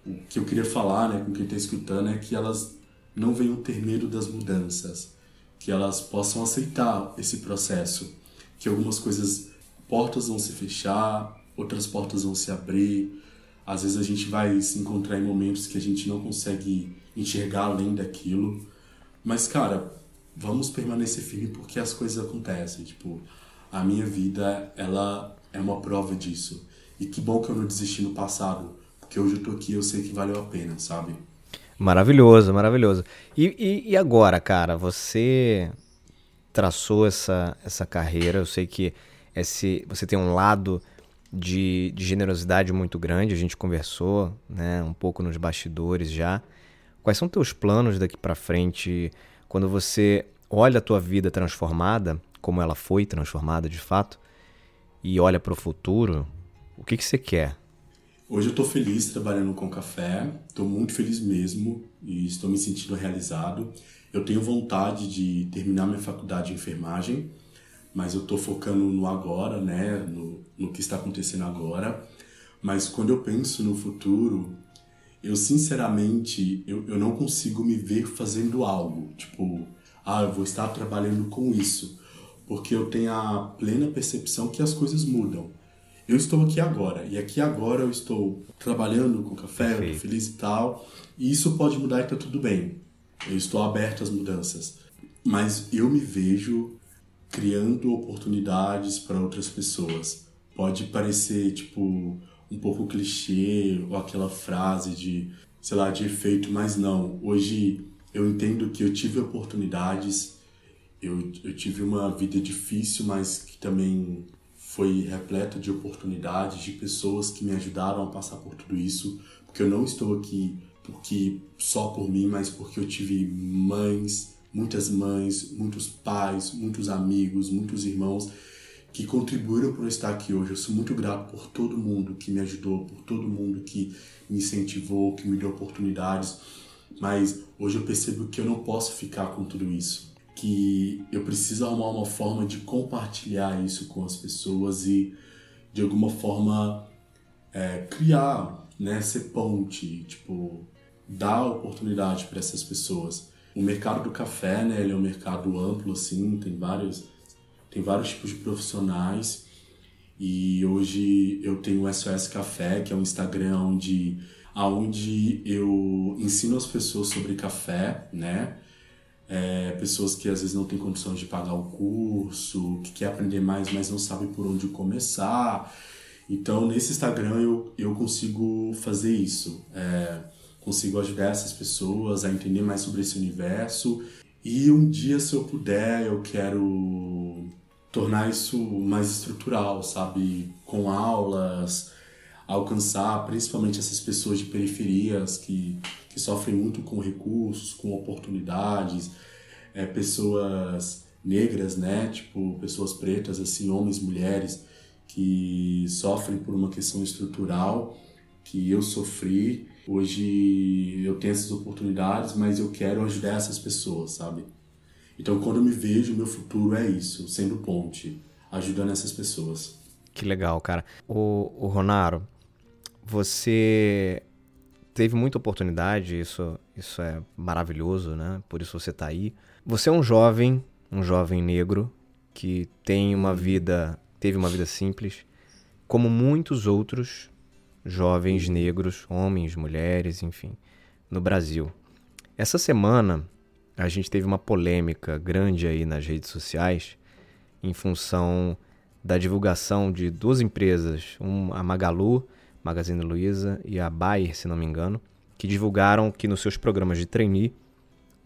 o que eu queria falar, né, com quem tá escutando é que elas não venham ter medo das mudanças, que elas possam aceitar esse processo, que algumas coisas portas vão se fechar, outras portas vão se abrir. Às vezes a gente vai se encontrar em momentos que a gente não consegue enxergar além daquilo. Mas, cara, vamos permanecer firme porque as coisas acontecem. Tipo, a minha vida, ela é uma prova disso. E que bom que eu não desisti no passado, porque hoje eu tô aqui eu sei que valeu a pena, sabe? Maravilhoso, maravilhoso. E, e, e agora, cara, você traçou essa, essa carreira, eu sei que esse, você tem um lado de, de generosidade muito grande, a gente conversou né, um pouco nos bastidores já. Quais são teus planos daqui para frente quando você olha a tua vida transformada, como ela foi transformada de fato, e olha para o futuro, o que, que você quer? Hoje eu estou feliz trabalhando com café, estou muito feliz mesmo e estou me sentindo realizado. Eu tenho vontade de terminar minha faculdade de enfermagem mas eu estou focando no agora, né, no, no que está acontecendo agora. Mas quando eu penso no futuro, eu sinceramente eu, eu não consigo me ver fazendo algo, tipo, ah, eu vou estar trabalhando com isso. porque eu tenho a plena percepção que as coisas mudam. Eu estou aqui agora, e aqui agora eu estou trabalhando com café, tô feliz e tal, e isso pode mudar e tá tudo bem. Eu estou aberto às mudanças. Mas eu me vejo criando oportunidades para outras pessoas. Pode parecer, tipo, um pouco clichê ou aquela frase de, sei lá, de efeito, mas não. Hoje eu entendo que eu tive oportunidades, eu, eu tive uma vida difícil, mas que também foi repleta de oportunidades, de pessoas que me ajudaram a passar por tudo isso, porque eu não estou aqui porque só por mim, mas porque eu tive mães, muitas mães, muitos pais, muitos amigos, muitos irmãos que contribuíram para eu estar aqui hoje. Eu sou muito grato por todo mundo que me ajudou, por todo mundo que me incentivou, que me deu oportunidades. Mas hoje eu percebo que eu não posso ficar com tudo isso, que eu preciso arrumar uma forma de compartilhar isso com as pessoas e de alguma forma é, criar, né, ser ponte, tipo dar oportunidade para essas pessoas. O mercado do café, né, ele é um mercado amplo assim, tem vários tem vários tipos de profissionais. E hoje eu tenho o SOS Café, que é um Instagram onde aonde eu ensino as pessoas sobre café, né? É, pessoas que às vezes não têm condições de pagar o curso, que quer aprender mais, mas não sabe por onde começar. Então, nesse Instagram eu, eu consigo fazer isso. É, consigo ajudar essas pessoas a entender mais sobre esse universo. E um dia, se eu puder, eu quero tornar isso mais estrutural, sabe? Com aulas, alcançar principalmente essas pessoas de periferias que, que sofrem muito com recursos, com oportunidades, é, pessoas negras, né? Tipo, pessoas pretas, assim, homens, mulheres, que sofrem por uma questão estrutural que eu sofri Hoje eu tenho essas oportunidades, mas eu quero ajudar essas pessoas, sabe? Então, quando eu me vejo, meu futuro é isso, sendo ponte, ajudando essas pessoas. Que legal, cara. O, o Ronaro, você teve muita oportunidade, isso, isso é maravilhoso, né? Por isso você tá aí. Você é um jovem, um jovem negro que tem uma vida, teve uma vida simples, como muitos outros jovens negros, homens, mulheres, enfim, no Brasil. Essa semana a gente teve uma polêmica grande aí nas redes sociais em função da divulgação de duas empresas, um, a Magalu, Magazine Luiza e a Bayer, se não me engano, que divulgaram que nos seus programas de trainee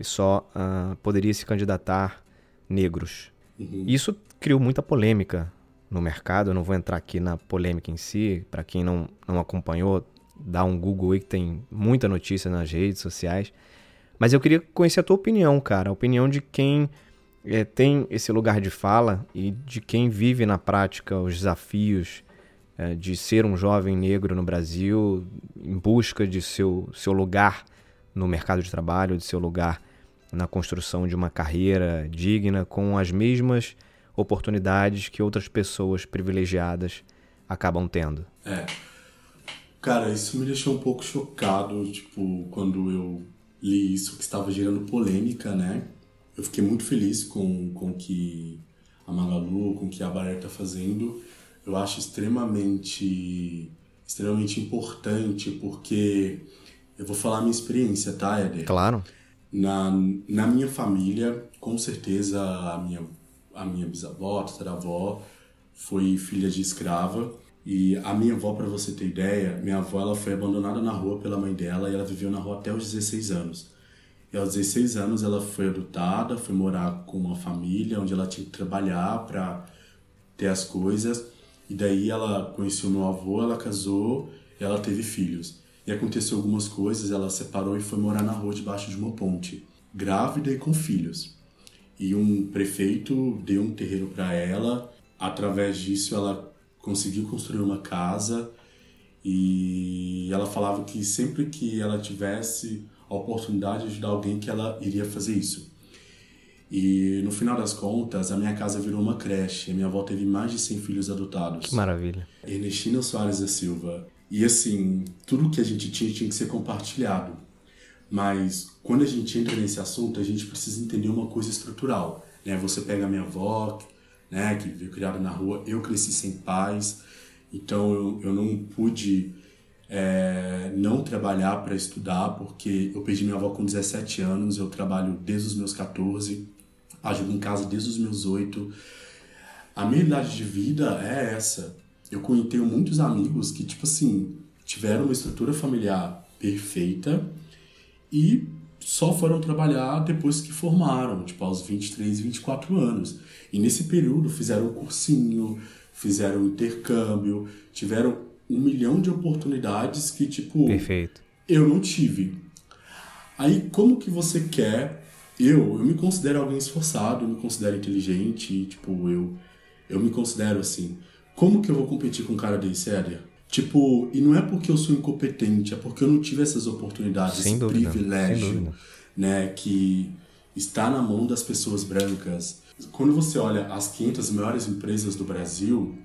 só uh, poderia se candidatar negros. Uhum. Isso criou muita polêmica no mercado. Eu não vou entrar aqui na polêmica em si. Para quem não, não acompanhou, dá um Google aí que tem muita notícia nas redes sociais. Mas eu queria conhecer a tua opinião, cara. A opinião de quem é, tem esse lugar de fala e de quem vive na prática os desafios é, de ser um jovem negro no Brasil em busca de seu, seu lugar no mercado de trabalho, de seu lugar na construção de uma carreira digna com as mesmas oportunidades que outras pessoas privilegiadas acabam tendo. É. Cara, isso me deixou um pouco chocado, tipo, quando eu li isso que estava gerando polêmica, né? Eu fiquei muito feliz com com que a Magalu, com que a Baré está fazendo. Eu acho extremamente extremamente importante porque eu vou falar a minha experiência, tá, Eder? Claro. Na, na minha família, com certeza a minha a minha bisavó, tataravó, foi filha de escrava. E a minha avó, para você ter ideia, minha avó ela foi abandonada na rua pela mãe dela e ela viveu na rua até os 16 anos. E aos 16 anos ela foi adotada, foi morar com uma família onde ela tinha que trabalhar para ter as coisas. E daí ela conheceu meu avô, ela casou ela teve filhos. E aconteceu algumas coisas, ela separou e foi morar na rua debaixo de uma ponte, grávida e com filhos e um prefeito deu um terreno para ela. Através disso, ela conseguiu construir uma casa e ela falava que sempre que ela tivesse a oportunidade de ajudar alguém, que ela iria fazer isso. E no final das contas, a minha casa virou uma creche. A minha avó teve mais de 100 filhos adotados. Que maravilha. Ernestina Soares da Silva. E assim, tudo que a gente tinha tinha que ser compartilhado. Mas quando a gente entra nesse assunto, a gente precisa entender uma coisa estrutural. Né? Você pega a minha avó, né, que veio criado na rua. Eu cresci sem pais, então eu, eu não pude é, não trabalhar para estudar, porque eu perdi minha avó com 17 anos, eu trabalho desde os meus 14, ajudo em casa desde os meus 8. A minha idade de vida é essa. Eu tenho muitos amigos que, tipo assim, tiveram uma estrutura familiar perfeita e só foram trabalhar depois que formaram, tipo aos 23, 24 anos. E nesse período fizeram um cursinho, fizeram um intercâmbio, tiveram um milhão de oportunidades que, tipo, Perfeito. eu não tive. Aí, como que você quer? Eu, eu me considero alguém esforçado, eu me considero inteligente, tipo, eu, eu me considero assim. Como que eu vou competir com um cara desse, Éder? Tipo, e não é porque eu sou incompetente, é porque eu não tive essas oportunidades, sem esse dúvida, privilégio, né, que está na mão das pessoas brancas. Quando você olha as 500 maiores empresas do Brasil,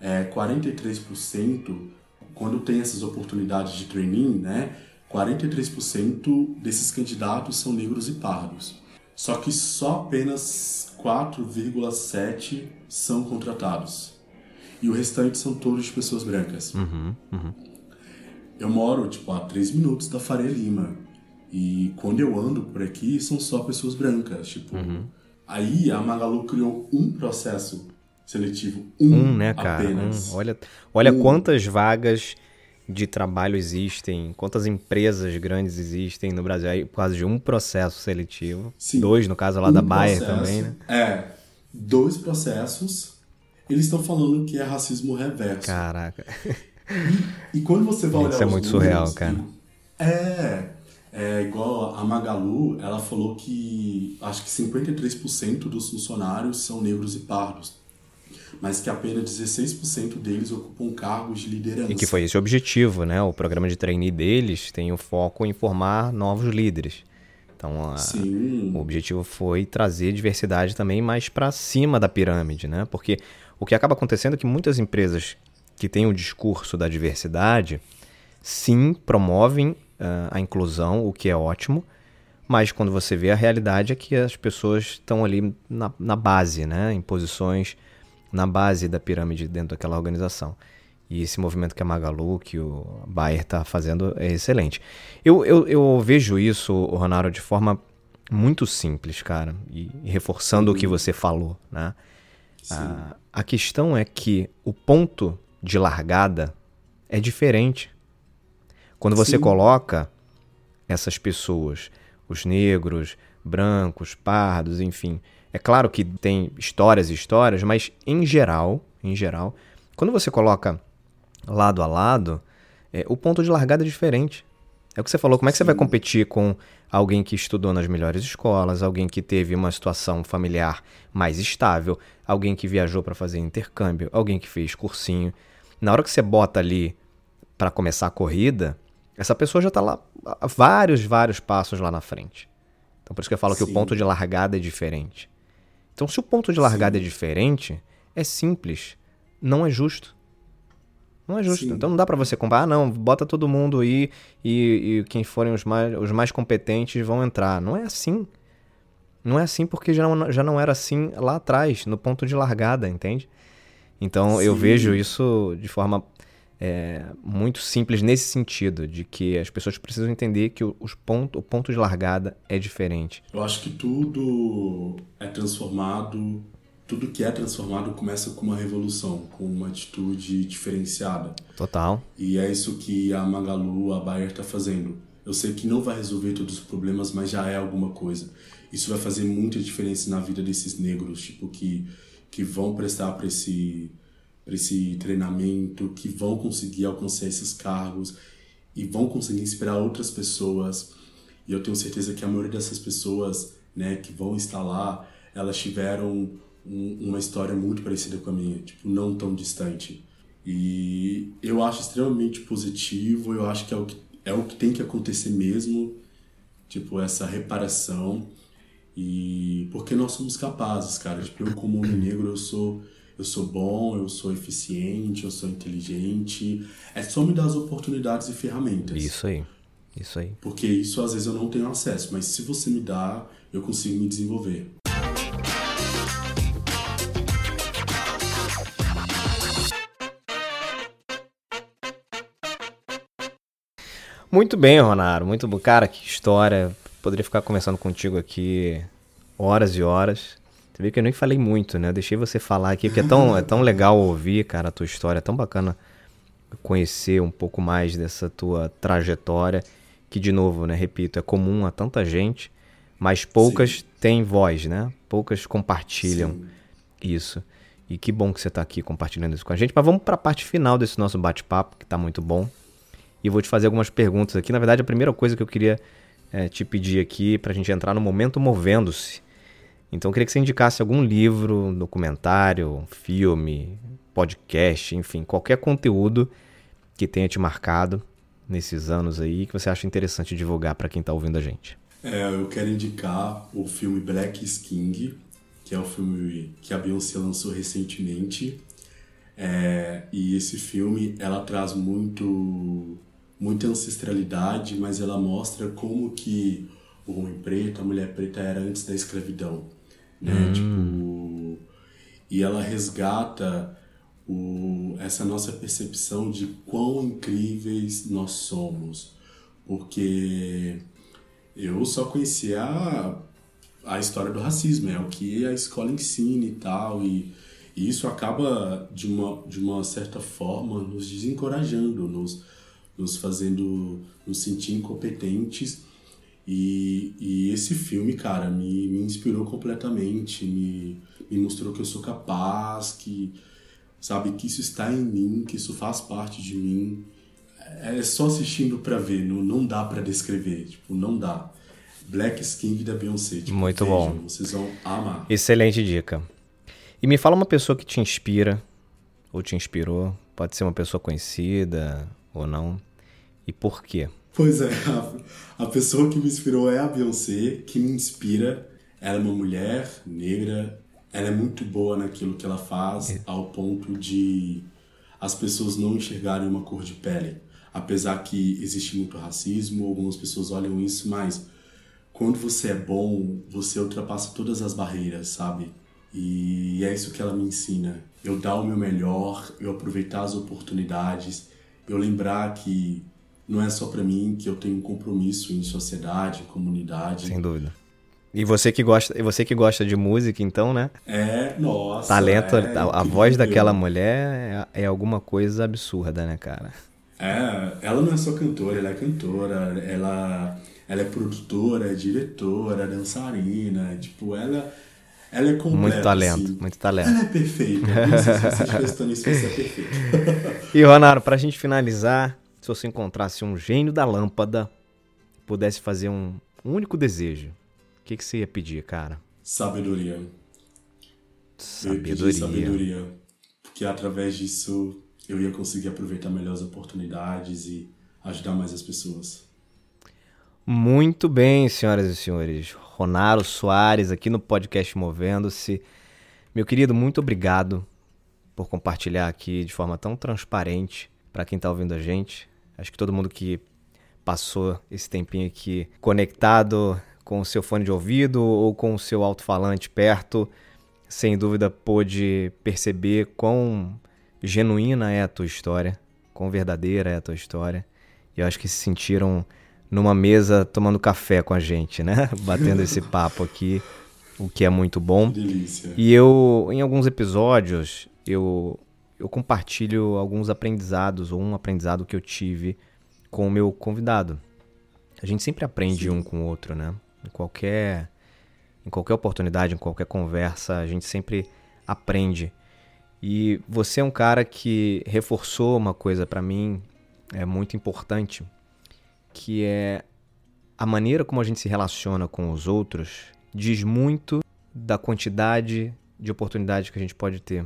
é, 43%, quando tem essas oportunidades de training, né, 43% desses candidatos são negros e pardos. Só que só apenas 4,7% são contratados. E o restante são todos de pessoas brancas. Uhum, uhum. Eu moro, tipo, a 3 minutos da Faria Lima. E quando eu ando por aqui, são só pessoas brancas. Tipo, uhum. aí a Magalu criou um processo seletivo. Um, um né, cara? Apenas. Um. Olha, olha um. quantas vagas de trabalho existem, quantas empresas grandes existem no Brasil aí por causa de um processo seletivo. Sim. Dois, no caso lá um da Bayer processo, também, né? É, dois processos. Eles estão falando que é racismo reverso. Caraca. E, e quando você vai olhar Isso é muito números, surreal, cara. É, é igual a Magalu, ela falou que acho que 53% dos funcionários são negros e pardos mas que apenas 16% deles ocupam cargos de liderança. E que foi esse o objetivo, né? O programa de trainee deles tem o foco em formar novos líderes. Então, a, o objetivo foi trazer diversidade também mais para cima da pirâmide, né? Porque o que acaba acontecendo é que muitas empresas que têm o discurso da diversidade, sim, promovem uh, a inclusão, o que é ótimo, mas quando você vê a realidade é que as pessoas estão ali na, na base, né? Em posições na base da pirâmide dentro daquela organização. E esse movimento que a Magalu, que o Bayer está fazendo, é excelente. Eu, eu, eu vejo isso, Ronaldo, de forma muito simples, cara, e, e reforçando uhum. o que você falou, né? A, a questão é que o ponto de largada é diferente. Quando você Sim. coloca essas pessoas, os negros, brancos, pardos, enfim, é claro que tem histórias e histórias, mas em geral, em geral, quando você coloca lado a lado, é, o ponto de largada é diferente. É o que você falou, como é que Sim. você vai competir com alguém que estudou nas melhores escolas, alguém que teve uma situação familiar mais estável, alguém que viajou para fazer intercâmbio, alguém que fez cursinho. Na hora que você bota ali para começar a corrida, essa pessoa já está lá vários, vários passos lá na frente. Então por isso que eu falo Sim. que o ponto de largada é diferente. Então, se o ponto de largada Sim. é diferente, é simples. Não é justo. Não é justo. Sim. Então não dá para você comparar, ah, não, bota todo mundo aí e, e, quem forem os mais, os mais competentes vão entrar. Não é assim. Não é assim porque já não, já não era assim lá atrás, no ponto de largada, entende? Então Sim. eu vejo isso de forma é, muito simples nesse sentido, de que as pessoas precisam entender que os ponto, o ponto de largada é diferente. Eu acho que tudo é transformado, tudo que é transformado começa com uma revolução, com uma atitude diferenciada. Total. E é isso que a Magalu, a Bayer está fazendo. Eu sei que não vai resolver todos os problemas, mas já é alguma coisa. Isso vai fazer muita diferença na vida desses negros, tipo, que, que vão prestar para esse para esse treinamento, que vão conseguir alcançar esses cargos e vão conseguir inspirar outras pessoas. E eu tenho certeza que a maioria dessas pessoas, né, que vão estar lá, elas tiveram um, uma história muito parecida com a minha, tipo, não tão distante. E eu acho extremamente positivo, eu acho que é o que, é o que tem que acontecer mesmo, tipo, essa reparação. E porque nós somos capazes, cara. Tipo, eu como homem negro, eu sou eu sou bom, eu sou eficiente, eu sou inteligente. É só me dar as oportunidades e ferramentas. Isso aí. Isso aí. Porque isso às vezes eu não tenho acesso, mas se você me dá, eu consigo me desenvolver. Muito bem, Ronaro. Muito bom. Cara, que história. Poderia ficar conversando contigo aqui horas e horas. Você vê que eu nem falei muito, né? Eu deixei você falar aqui, porque é tão, é tão legal ouvir, cara, a tua história. É tão bacana conhecer um pouco mais dessa tua trajetória. Que, de novo, né? Repito, é comum a tanta gente, mas poucas Sim. têm voz, né? Poucas compartilham Sim. isso. E que bom que você está aqui compartilhando isso com a gente. Mas vamos para a parte final desse nosso bate-papo, que está muito bom. E vou te fazer algumas perguntas aqui. Na verdade, a primeira coisa que eu queria é, te pedir aqui para a gente entrar no momento movendo-se. Então, eu queria que você indicasse algum livro, documentário, filme, podcast, enfim, qualquer conteúdo que tenha te marcado nesses anos aí que você acha interessante divulgar para quem está ouvindo a gente. É, eu quero indicar o filme Black King, que é o filme que a Beyoncé lançou recentemente. É, e esse filme ela traz muito muita ancestralidade, mas ela mostra como que o homem preto, a mulher preta era antes da escravidão, né? Hum. Tipo, e ela resgata o, essa nossa percepção de quão incríveis nós somos, porque eu só conhecia a história do racismo, é o que a escola ensina e tal, e, e isso acaba, de uma, de uma certa forma, nos desencorajando, nos, nos fazendo nos sentir incompetentes. E, e esse filme, cara, me, me inspirou completamente, me, me mostrou que eu sou capaz, que, sabe, que isso está em mim, que isso faz parte de mim. É só assistindo para ver, não, não dá para descrever, tipo, não dá. Black Skin da Beyoncé. Tipo, Muito vejam, bom. Vocês vão amar. Excelente dica. E me fala uma pessoa que te inspira, ou te inspirou. Pode ser uma pessoa conhecida ou não. E por quê? Pois é, a, a pessoa que me inspirou é a Beyoncé, que me inspira. Ela é uma mulher negra, ela é muito boa naquilo que ela faz, é. ao ponto de as pessoas não enxergarem uma cor de pele. Apesar que existe muito racismo, algumas pessoas olham isso, mas quando você é bom, você ultrapassa todas as barreiras, sabe? E é isso que ela me ensina. Eu dar o meu melhor, eu aproveitar as oportunidades, eu lembrar que não é só para mim, que eu tenho um compromisso em sociedade, comunidade. Sem dúvida. E você que gosta, e você que gosta de música, então, né? É, nossa. Talento, é a, a voz daquela mulher é, é, alguma coisa absurda, né, cara? É, ela não é só cantora, ela é cantora, ela ela é produtora, é diretora, dançarina, tipo, ela, ela é completa. Muito talento, assim. muito talento. Ela é perfeita. Não sei se você estivesse nisso, você é perfeito. <laughs> e, Ronaro, pra gente finalizar, se você encontrasse um gênio da lâmpada, pudesse fazer um, um único desejo, o que, que você ia pedir, cara? Sabedoria. Sabedoria. sabedoria. Porque através disso eu ia conseguir aproveitar melhor as oportunidades e ajudar mais as pessoas. Muito bem, senhoras e senhores. Ronaro Soares aqui no podcast Movendo-se. Meu querido, muito obrigado por compartilhar aqui de forma tão transparente para quem está ouvindo a gente. Acho que todo mundo que passou esse tempinho aqui conectado com o seu fone de ouvido ou com o seu alto-falante perto, sem dúvida pôde perceber quão genuína é a tua história, quão verdadeira é a tua história. E eu acho que se sentiram numa mesa tomando café com a gente, né? <laughs> Batendo esse papo aqui, o que é muito bom. Delícia. E eu, em alguns episódios, eu, eu compartilho alguns aprendizados, ou um aprendizado que eu tive com o meu convidado. A gente sempre aprende Sim. um com o outro, né? Em qualquer, em qualquer oportunidade, em qualquer conversa, a gente sempre aprende. E você é um cara que reforçou uma coisa para mim é muito importante, que é a maneira como a gente se relaciona com os outros diz muito da quantidade de oportunidades que a gente pode ter.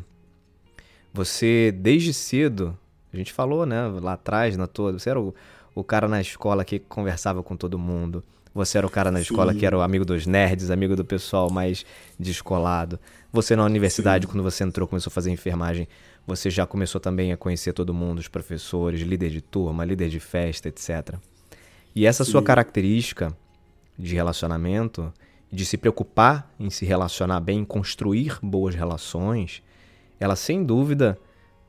Você, desde cedo, a gente falou, né, lá atrás, na toda, você era o, o cara na escola que conversava com todo mundo. Você era o cara na escola Sim. que era o amigo dos nerds, amigo do pessoal mais descolado. Você na universidade, Sim. quando você entrou, começou a fazer enfermagem, você já começou também a conhecer todo mundo, os professores, líder de turma, líder de festa, etc. E essa Sim. sua característica de relacionamento, de se preocupar em se relacionar bem, em construir boas relações, ela sem dúvida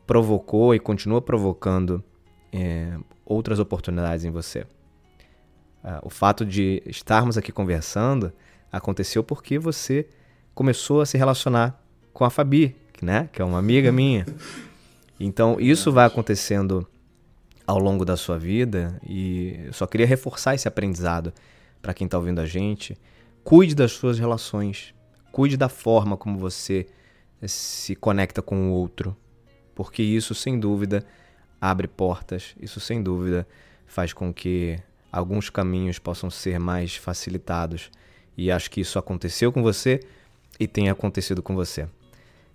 provocou e continua provocando é, outras oportunidades em você. Uh, o fato de estarmos aqui conversando aconteceu porque você começou a se relacionar com a Fabi, né? Que é uma amiga <laughs> minha. Então, isso vai acontecendo ao longo da sua vida e eu só queria reforçar esse aprendizado para quem está ouvindo a gente. Cuide das suas relações, cuide da forma como você se conecta com o outro, porque isso, sem dúvida, abre portas, isso, sem dúvida, faz com que alguns caminhos possam ser mais facilitados. E acho que isso aconteceu com você e tem acontecido com você.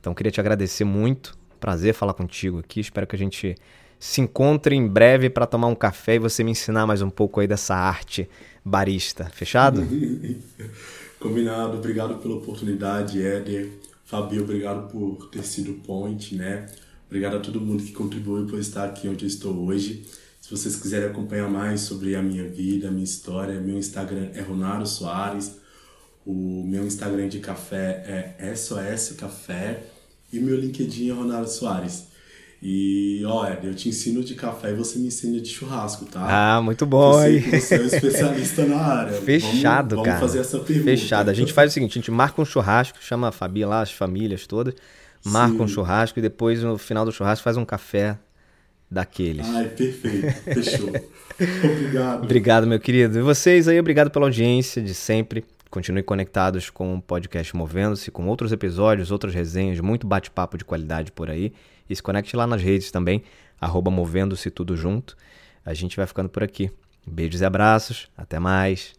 Então, queria te agradecer muito. Prazer falar contigo aqui. Espero que a gente se encontre em breve para tomar um café e você me ensinar mais um pouco aí dessa arte barista. Fechado? <laughs> Combinado. Obrigado pela oportunidade, Éder. Fabio, obrigado por ter sido point, né? Obrigado a todo mundo que contribuiu por estar aqui onde eu estou hoje. Se vocês quiserem acompanhar mais sobre a minha vida, a minha história, meu Instagram é Ronaro Soares. O meu Instagram de café é SOS Café e meu LinkedIn é Ronaldo Soares. E, ó, eu te ensino de café e você me ensina de churrasco, tá? Ah, muito bom? Você, você é um especialista na área. <laughs> Fechado, vamos, cara. Vamos fazer essa pergunta. Fechado. A gente faz o seguinte, a gente marca um churrasco, chama a Fabi lá, as famílias todas, marca Sim. um churrasco e depois, no final do churrasco, faz um café daqueles. Ai, perfeito. Fechou. <laughs> obrigado. Obrigado, meu querido. E vocês aí, obrigado pela audiência de sempre. Continue conectados com o podcast Movendo-se, com outros episódios, outras resenhas, muito bate-papo de qualidade por aí. E se conecte lá nas redes também, arroba Movendo-se tudo junto. A gente vai ficando por aqui. Beijos e abraços. Até mais.